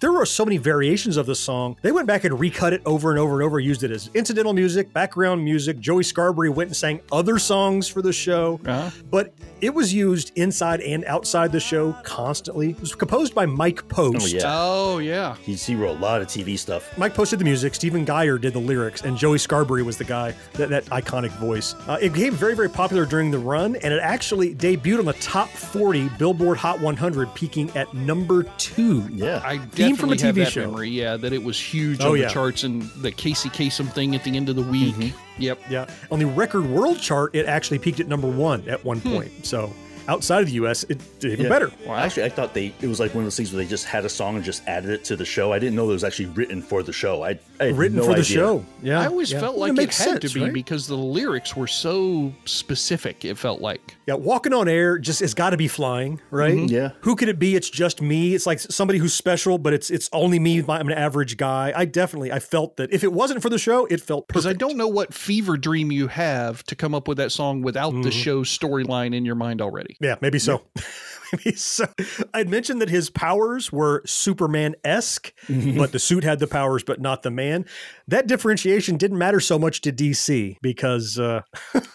There were so many variations of the song. They went back and recut it over and over and over, used it as incidental music, background music. Joey Scarborough went and sang other songs for the show, uh-huh. but it was used inside and outside the show constantly. It was composed by Mike Post. Oh, yeah. Oh yeah. He's, he wrote a lot of TV stuff. Mike posted the music. Stephen Geyer did the lyrics, and Joey Scarborough was the guy that, that iconic voice. Uh, it became very, very popular during the run, and it actually debuted on the top 40 Billboard Hot 100, peaking at number two. Yeah, I Theme from a definitely have TV that show. memory. Yeah, that it was huge Oh, on yeah. the charts and the Casey Kasem thing at the end of the week. Mm-hmm. Yep. Yeah. On the record world chart, it actually peaked at number one at one Hmm. point. So outside of the U.S., it did even Yeah. better. Well, actually, I thought they it was like one of those things where they just had a song and just added it to the show. I didn't know it was actually written for the show. I, I had Written no for the idea. show. Yeah. I always yeah. felt Well, like it, makes had sense, to be right? because the lyrics were so specific. It felt like. Yeah, walking on air just has got to be flying, right? Mhm. Yeah. Who could it be? It's just me. It's like somebody who's special, but it's it's only me. I'm an average guy. I definitely I felt that if it wasn't for the show, it felt Because. I don't know what fever dream you have to come up with that song without the Mhm. show's storyline in your mind already. Yeah, maybe so. <laughs> maybe so. I'd mentioned that his powers were Superman esque, but the suit had the powers, but not the man. That differentiation didn't matter so much to DC because, uh,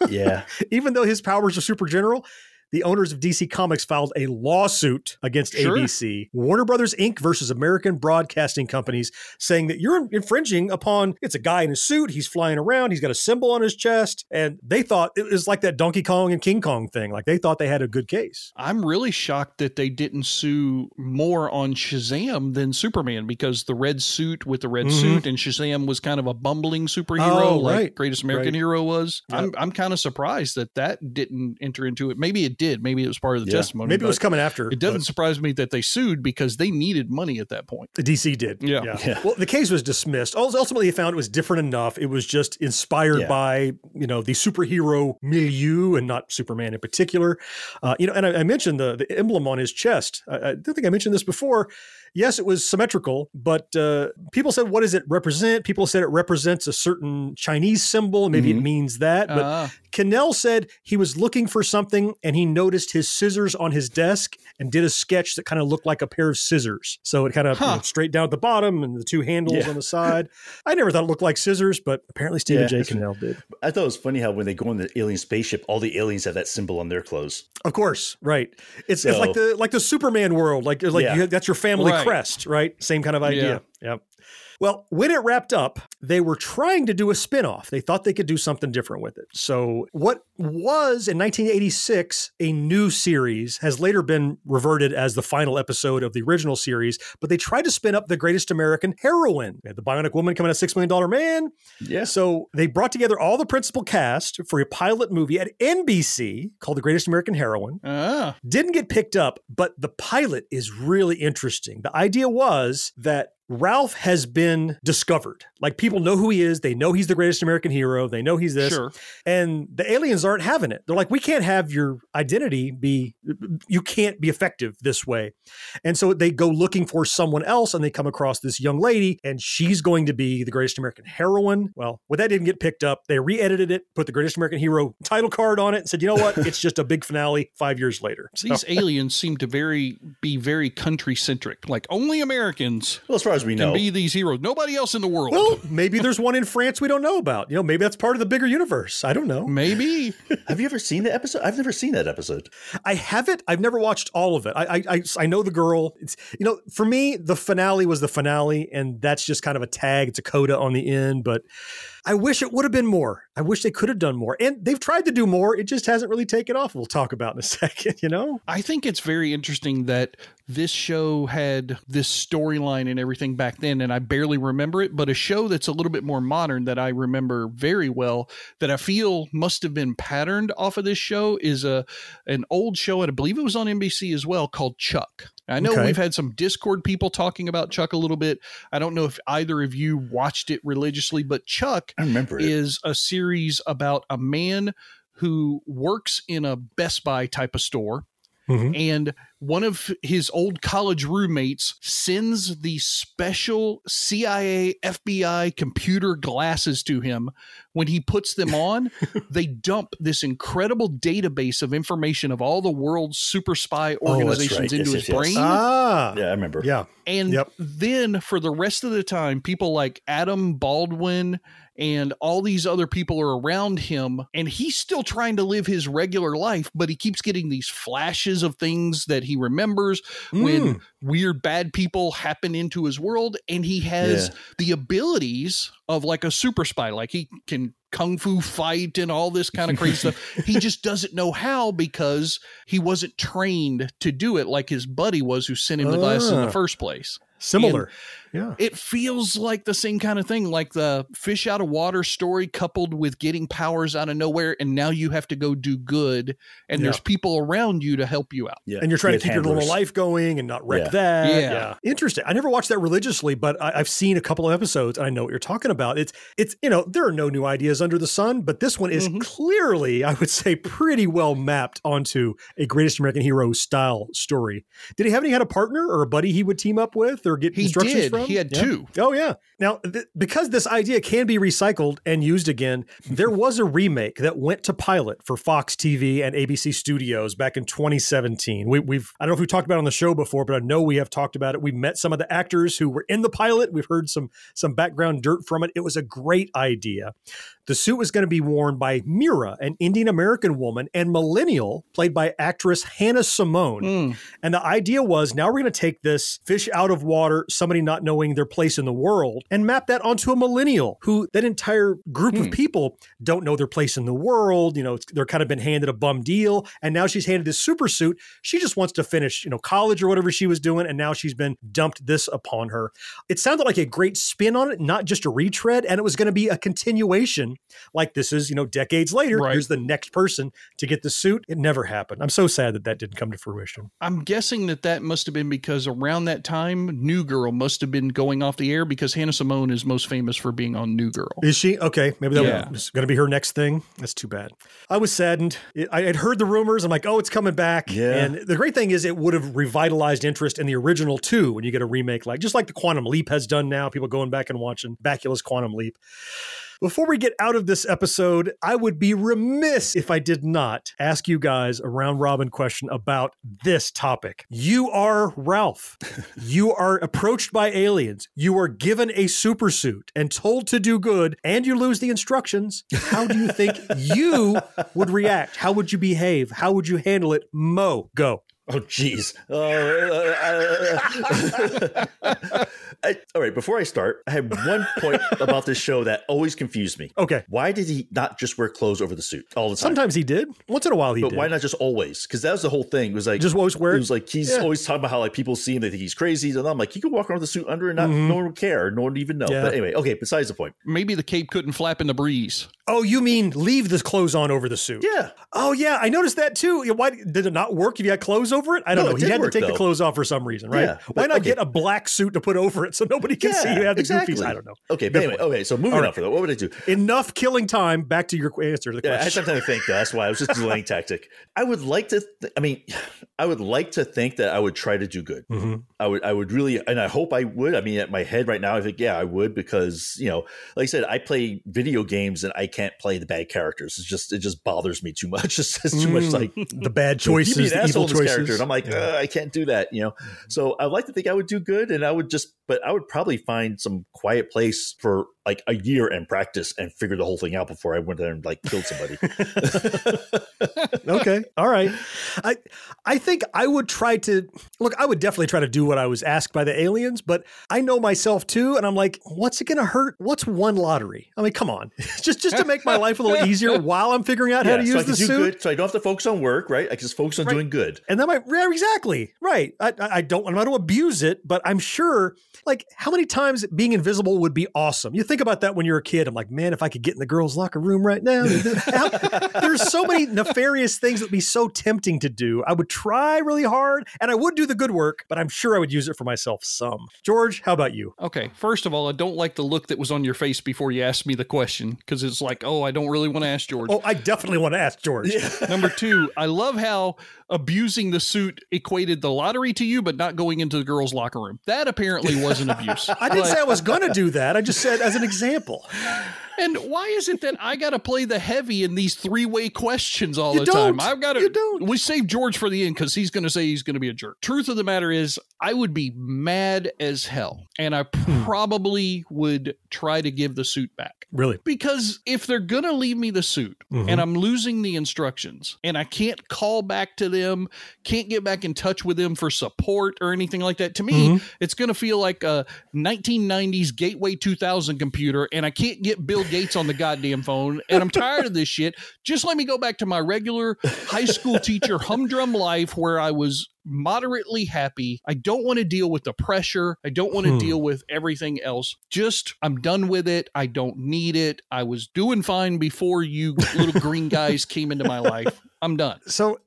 Yeah. <laughs> even though his powers are super general, the owners of DC Comics filed a lawsuit against Sure. ABC, Warner Brothers Inc. versus American Broadcasting Companies, saying that you're infringing upon. It's a guy in a suit. He's flying around. He's got a symbol on his chest, and they thought it was like that Donkey Kong and King Kong thing. Like they thought they had a good case. I'm really shocked that they didn't sue more on Shazam than Superman because the red suit with the red Mhm. suit and Shazam was kind of a bumbling superhero Oh, like right. Greatest American Right. Hero was. Yep. I'm I'm kind of surprised that that didn't enter into it. Maybe it did. Maybe it was part of the Yeah. testimony. Maybe it was coming after, It doesn't surprise me that they sued because they needed money at that point. The DC did. Yeah. Yeah. Well, the case was dismissed. Ul- Ultimately, he found it was different enough. It was just inspired Yeah. by, you know, the superhero milieu and not Superman in particular. Uh, you know, and I, I mentioned the, the emblem on his chest. I, I don't think I mentioned this before. Yes, it was symmetrical, but uh, people said, what does it represent? People said it represents a certain Chinese symbol. Maybe it Mhm. means that. But Ah. Cannell said he was looking for something and he noticed his scissors on his desk and did a sketch that kind of looked like a pair of scissors. So it kind of you know, straight down at the bottom and the two handles Yeah. on the side. I never thought it looked like scissors, but apparently Stephen Yeah. J. Cannell did. I thought it was funny how when they go in the alien spaceship, all the aliens have that symbol on their clothes. Of course, right. It's, it's like the like the Superman world. Like like Yeah. you, that's your family Right. crest, right? Same kind of idea. Yep. Well, when it wrapped up, they were trying to do a spin-off. They thought they could do something different with it. So, what was in 1986 a new series has later been reverted as the final episode of the original series, but they tried to spin up the greatest American heroine. They had the Bionic Woman coming at $6 million man. Yeah. So they brought together all the principal cast for a pilot movie at NBC called The Greatest American Heroine. Ah. Didn't get picked up, but the pilot is really interesting. The idea was that Ralph has been discovered. Like people know who he is. They know he's the greatest American hero. They know he's this. Sure. And the aliens aren't having it. They're like, we can't have your identity be, you can't be effective this way. And so they go looking for someone else and they come across this young lady and she's going to be the greatest American heroine. Well, when that didn't get picked up, they re edited it, put the greatest American hero title card on it and said, you know what? <laughs> it's just a big finale five years later. So- These aliens seem to very be very country centric. Like only Americans Well, as far as we can know, be these heroes. Nobody else in the world. well, maybe there's one in France we don't know about. You know, maybe that's part of the bigger universe. I don't know. Maybe. <laughs> have you ever seen the episode? I've never seen that episode. I haven't. I've never watched all of it. I I, I, I know the girl. It's you know, for me, the finale was the finale, and that's just kind of a tag. It's a coda on the end, but I wish it would have been more. I wish they could have done more. And they've tried to do more. It just hasn't really taken off. We'll talk about in a <laughs> second, you know? I think it's very interesting that this show had this storyline and everything back then, and I barely remember it, but a show that's a little bit more modern that I remember very well that I feel must have been patterned off of this show is a an old show, and I believe it was on NBC as well, called Chuck. I know Okay. we've had some Discord people talking about Chuck a little bit. I don't know if either of you watched it religiously, but Chuck I remember it. is a series about a man who works in a Best Buy type of store Mhm. and one of his old college roommates sends the special CIA FBI computer glasses to him. When he puts them <laughs> on, they dump this incredible database of information of all the world's super spy Oh, organizations right. into Yes, his yes, yes. brain. Ah, Yeah, I remember. yeah. And Yep. then for the rest of the time, people like Adam Baldwin and all these other people are around him, and he's still trying to live his regular life, but he keeps getting these flashes of things that he remembers when Mm. weird bad people happen into his world, and he has Yeah. the abilities of like a super spy, like he can kung fu fight and all this kind of crazy stuff. <laughs> He just doesn't know how because he wasn't trained to do it like his buddy was who sent him the glasses in Ah. the first place. Similar. Yeah. It feels like the same kind of thing, like the fish out of water story coupled with getting powers out of nowhere, and now you have to go do good, and there's people around you to help you out. Yeah. And you're trying With to keep your normal life going and not wreck Yeah. that. Yeah. Interesting. I never watched that religiously, but I, I've seen a couple of episodes and I know what you're talking about. It's it's you know, there are no new ideas under the sun, but this one is Mhm. clearly, I would say, pretty well mapped onto a greatest American hero style story. Did he have any kind of partner or a buddy he would team up with or get He instructions did. from? He had Yeah. two. Oh yeah. Now, th- because this idea can be recycled and used again, there was a remake that went to pilot for Fox TV and ABC Studios back in 2017. We, we've I don't know if we talked about it on the show before, but I know we have talked about it. We met some of the actors who were in the pilot. We've heard some some background dirt from it. It was a great idea. The suit was going to be worn by Mira, an Indian American woman, and Millennial, played by actress Hannah Simone. Mm. And the idea was now we're going to take this fish out of water, somebody not knowing their place in the world, and map that onto a millennial who that entire group Hmm. of people don't know their place in the world. You know, it's- they're kind of been handed a bum deal. And now she's handed this super suit. She just wants to finish, you know, college or whatever she was doing. And now she's been dumped this upon her. It sounded like a great spin on it, not just a retread. And it was going to be a continuation like this is, you know, decades later. Right. Here's the next person to get the suit. It never happened. I'm so sad that that didn't come to fruition. I'm guessing that that must have been because around that time, New Girl must have been going off the air because Hannah Simone is most famous for being on New Girl. Is she okay? Maybe that Yeah. was going to be her next thing. That's too bad. I was saddened. I had heard the rumors. I'm like, oh, it's coming back. Yeah. And the great thing is, it would have revitalized interest in the original too. When you get a remake, like just like the Quantum Leap has done now, people going back and watching Bakula's Quantum Leap. Before we get out of this episode, I would be remiss if I did not ask you guys a round robin question about this topic. You are Ralph. <laughs> you are approached by aliens. You are given a supersuit and told to do good, and you lose the instructions. How do you think <laughs> you would react? How would you behave? How would you handle it? Mo, go. Oh, jeez. Oh, uh, uh, uh, uh. <laughs> I- all right, before I start, I have one point <laughs> about this show that always confused me. Okay. Why did he not just wear clothes over the suit all the time? Sometimes he did. Once in a while he did. but did. why not just always? Because that was the whole thing. It was like Just always wear It it? was like he's Yeah. always talking about how like people see him, they think he's crazy. And I'm like, you can walk around with the suit under and not Mhm. no one would care, no one would even know. Yeah. But anyway, okay. Besides the point. Maybe the cape couldn't flap in the breeze. Oh, you mean leave the clothes on over the suit? Yeah. Oh, yeah. I noticed that too. Why did it not work if you had clothes over it? I don't No, know. it He had work, to take the clothes off for some reason, right? Yeah, Why but- not okay. get a black suit to put over it so nobody can see you have the exactly. goofies? I don't know. Okay, but Good anyway, point. okay. So moving All on for that, what would I do? Enough killing time. Back to your answer to the Yeah, I had question. some time to think. Though. That's why I was just delaying <laughs> tactic. I would like to. Th- I mean, I would like to think that I would try to do good. Mhm. I would. I would really, and I hope I would. I mean, at my head right now, I think yeah, I would because you know, like I said, I play video games and I can't play the bad characters. It's just it just bothers me too much. <laughs> It's just too much Mm, like <laughs> the bad you know, you choices, the evil choices. character, and I'm like, Yeah. I can't do that. You know, so I'd like to think I would do good, and I would just, but I would probably find some quiet place for like a year and practice and figure the whole thing out before I went there and like killed somebody. <laughs> <laughs> okay. All right. I I think I would try to look, I would definitely try to do what I was asked by the aliens, but I know myself too, and I'm like, what's it gonna hurt? What's one lottery? I mean, come on. <laughs> just just to make my life a little easier while I'm figuring out how to so I use can the do suit. good, so I don't have to focus on work, right? I can just focus on Right. doing good. And then my yeah, exactly right. I, I I don't I'm not to abuse it, but I'm sure like how many times being invisible would be awesome. You think think about that when you're a kid. I'm like, man, if I could get in the girls' locker room right now, <laughs> there's so many nefarious things that would be so tempting to do. I would try really hard and I would do the good work, but I'm sure I would use it for myself some. George, how about you? Okay, first of all, I don't like the look that was on your face before you asked me the question because it's like, oh, I don't really want to ask George. Oh, I definitely want to ask George. Number two, I love how abusing the suit equated the lottery to you, but not going into the girls' locker room. That apparently was an abuse. I didn't But- say I was going to do that. I just said as an example. And why is it that I got to play the heavy in these three way questions all You the time? don't. I've got to. You don't. We save George for the end because he's going to say he's going to be a jerk. Truth of the matter is, I would be mad as hell, and I Hmm. probably would try to give the suit back. Really? Because if they're going to leave me the suit Mhm. and I'm losing the instructions and I can't call back to them, can't get back in touch with them for support or anything like that, to me, Mhm. it's going to feel like a 1990s Gateway 2000 computer and I can't get Bill Gates on the goddamn phone and I'm tired of this shit. Just let me go back to my regular high school teacher humdrum life where I was moderately happy. I don't want to deal with the pressure. I don't want to Hmm. deal with everything else. Just I'm done with it. I don't need it. I was doing fine before you little green guys came into my life. I'm done. So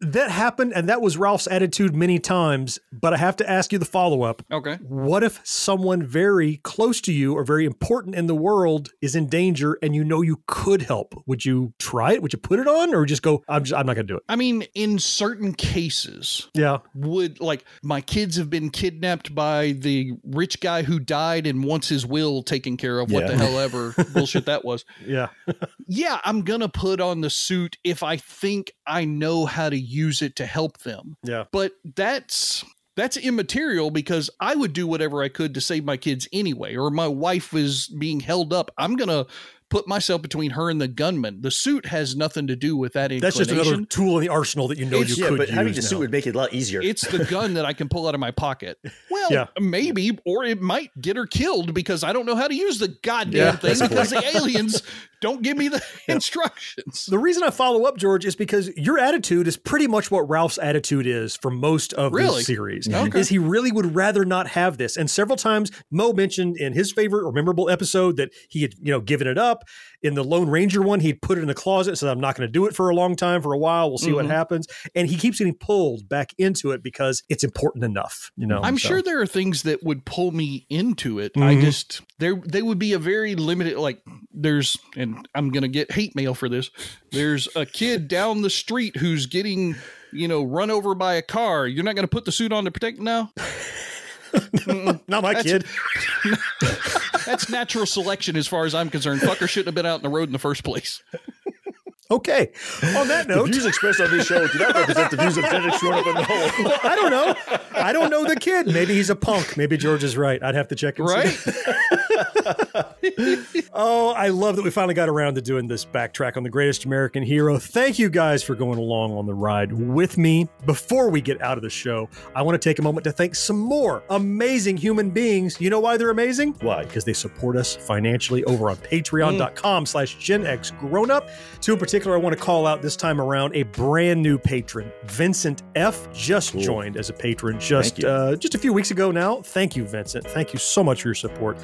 that happened, and that was Ralph's attitude many times. But I have to ask you the follow up. Okay. What if someone very close to you or very important in the world is in danger and you know you could help? Would you try it? Would you put it on or just go, I'm, just, I'm not going to do it? I mean, in certain cases, Yeah. would like my kids have been kidnapped by the rich guy who died and wants his will taken care of. What Yeah. the hell ever <laughs> bullshit that was. Yeah. <laughs> Yeah, I'm gonna put on the suit if I think I know how to use it to help them. Yeah. But that's that's immaterial because I would do whatever I could to save my kids anyway, or my wife is being held up. I'm gonna put myself between her and the gunman. The suit has nothing to do with that inclination. That's just another tool in the arsenal that you know It's- you yeah, could but having use the suit would make it a lot easier. It's the <laughs> gun that I can pull out of my pocket. Well, Yeah. maybe, or it might get her killed because I don't know how to use the goddamn Yeah, thing because point. the aliens <laughs> don't give me the <laughs> instructions. The reason I follow up, George, is because your attitude is pretty much what Ralph's attitude is for most of Really? this series. Okay. Is he really would rather not have this? And several times Mo mentioned in his favorite or memorable episode that he had, you know, given it up. In the Lone Ranger one, he'd put it in the closet, said, I'm not going to do it for a long time, for a while. We'll see what Mhm. happens. And he keeps getting pulled back into it because it's important enough, you know. I'm so. sure there are things that would pull me into it. I Mhm. just there they would be a very limited like there's and I'm gonna get hate mail for this. There's a kid down the street who's getting you know run over by a car. You're not gonna put the suit on to protect now. <laughs> Not my That's- kid. <laughs> That's natural selection as far as I'm concerned. Fucker shouldn't have been out in the road in the first place. Okay. On that the note, views expressed on this show do not represent the views of Gen X grown up in the whole. well, I don't know. I don't know the kid. Maybe he's a punk. Maybe George is right. I'd have to check and see. Right? <laughs> <laughs> Oh, I love that we finally got around to doing this backtrack on the greatest American hero. Thank you guys for going along on the ride with me. Before we get out of the show, I want to take a moment to thank some more amazing human beings. You know why they're amazing? Why? Because they support us financially over on patreon.com slash Gen X Grown Two in particular I want to call out this time around a brand new patron. Vincent F just joined as a patron just uh, just a few weeks ago now. Thank you, Vincent. Thank you so much for your support.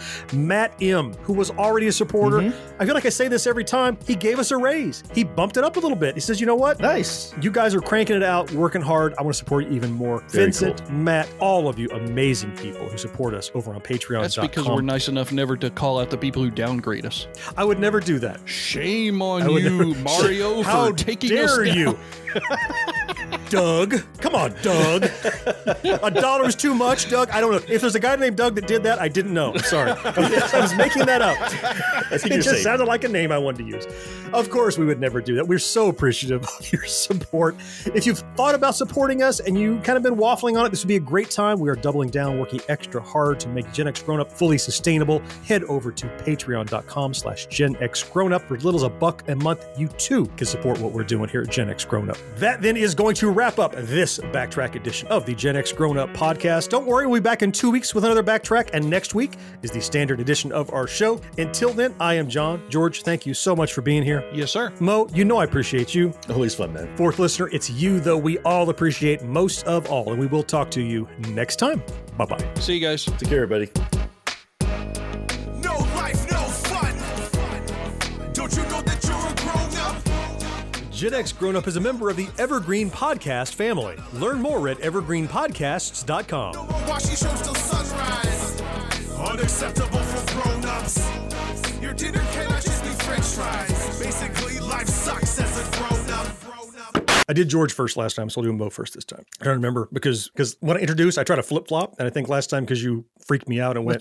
Matt M, who was already a supporter, Mm-hmm. I feel like I say this every time. He gave us a raise. He bumped it up a little bit. He says, "You know what? Nice. You guys are cranking it out, working hard. I want to support you even more." Very Vincent, cool. Matt, all of you amazing people who support us over on Patreon. That's because we're nice enough never to call out the people who downgrade us. I would never do that. Shame on you, never- <laughs> Mario, for How taking dare us down. you? <laughs> Doug, come on, Doug. a dollar is too much, Doug. I don't know. If there's a guy named Doug that did that, I didn't know. I'm sorry. I was making that up. It just safe. sounded like a name I wanted to use. Of course, we would never do that. We're so appreciative of <laughs> your support. If you've thought about supporting us and you've kind of been waffling on it, this would be a great time. We are doubling down, working extra hard to make Gen X Grown Up fully sustainable. Head over to patreon.com slash Gen X Grown Up. For as little as a buck a month, you too can support what we're doing here at Gen X Grown Up. That then is going to wrap up this backtrack edition of the Gen X Grown Up podcast. Don't worry, we'll be back in two weeks with another backtrack, and next week is the standard edition of our show. Until then, I am John. George, thank you so much for being here. Yes, sir. Mo, you know I appreciate you. Always fun, man. Fourth listener, it's you, though, we all appreciate most of all, and we will talk to you next time. Bye bye. See you guys. Take care, everybody. No life, no Gen X Grown Up is a member of the Evergreen Podcast family. Learn more at evergreenpodcasts.com. Watching shows till sunrise. Unacceptable for grown-ups. Your dinner cannot just be french fries. Basically, life sucks as a grown-up. I did George first last time, so I'll do them both first this time. I don't remember because because when I introduced, I tried to flip flop, and I think last time because you freaked me out and went,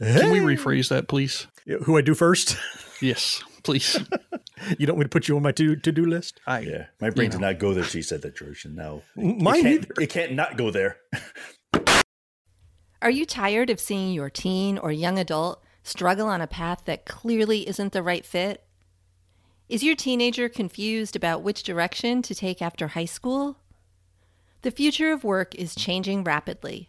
Let's- Can we rephrase that, please? "Who I do first? Yes, please. <laughs> you don't want me to put you on my to to do list? I Yeah, my brain did know. not go there. She said that, George, and now M- it mine can't, either. It can't not go there. Are you tired of seeing your teen or young adult struggle on a path that clearly isn't the right fit? Is your teenager confused about which direction to take after high school? The future of work is changing rapidly,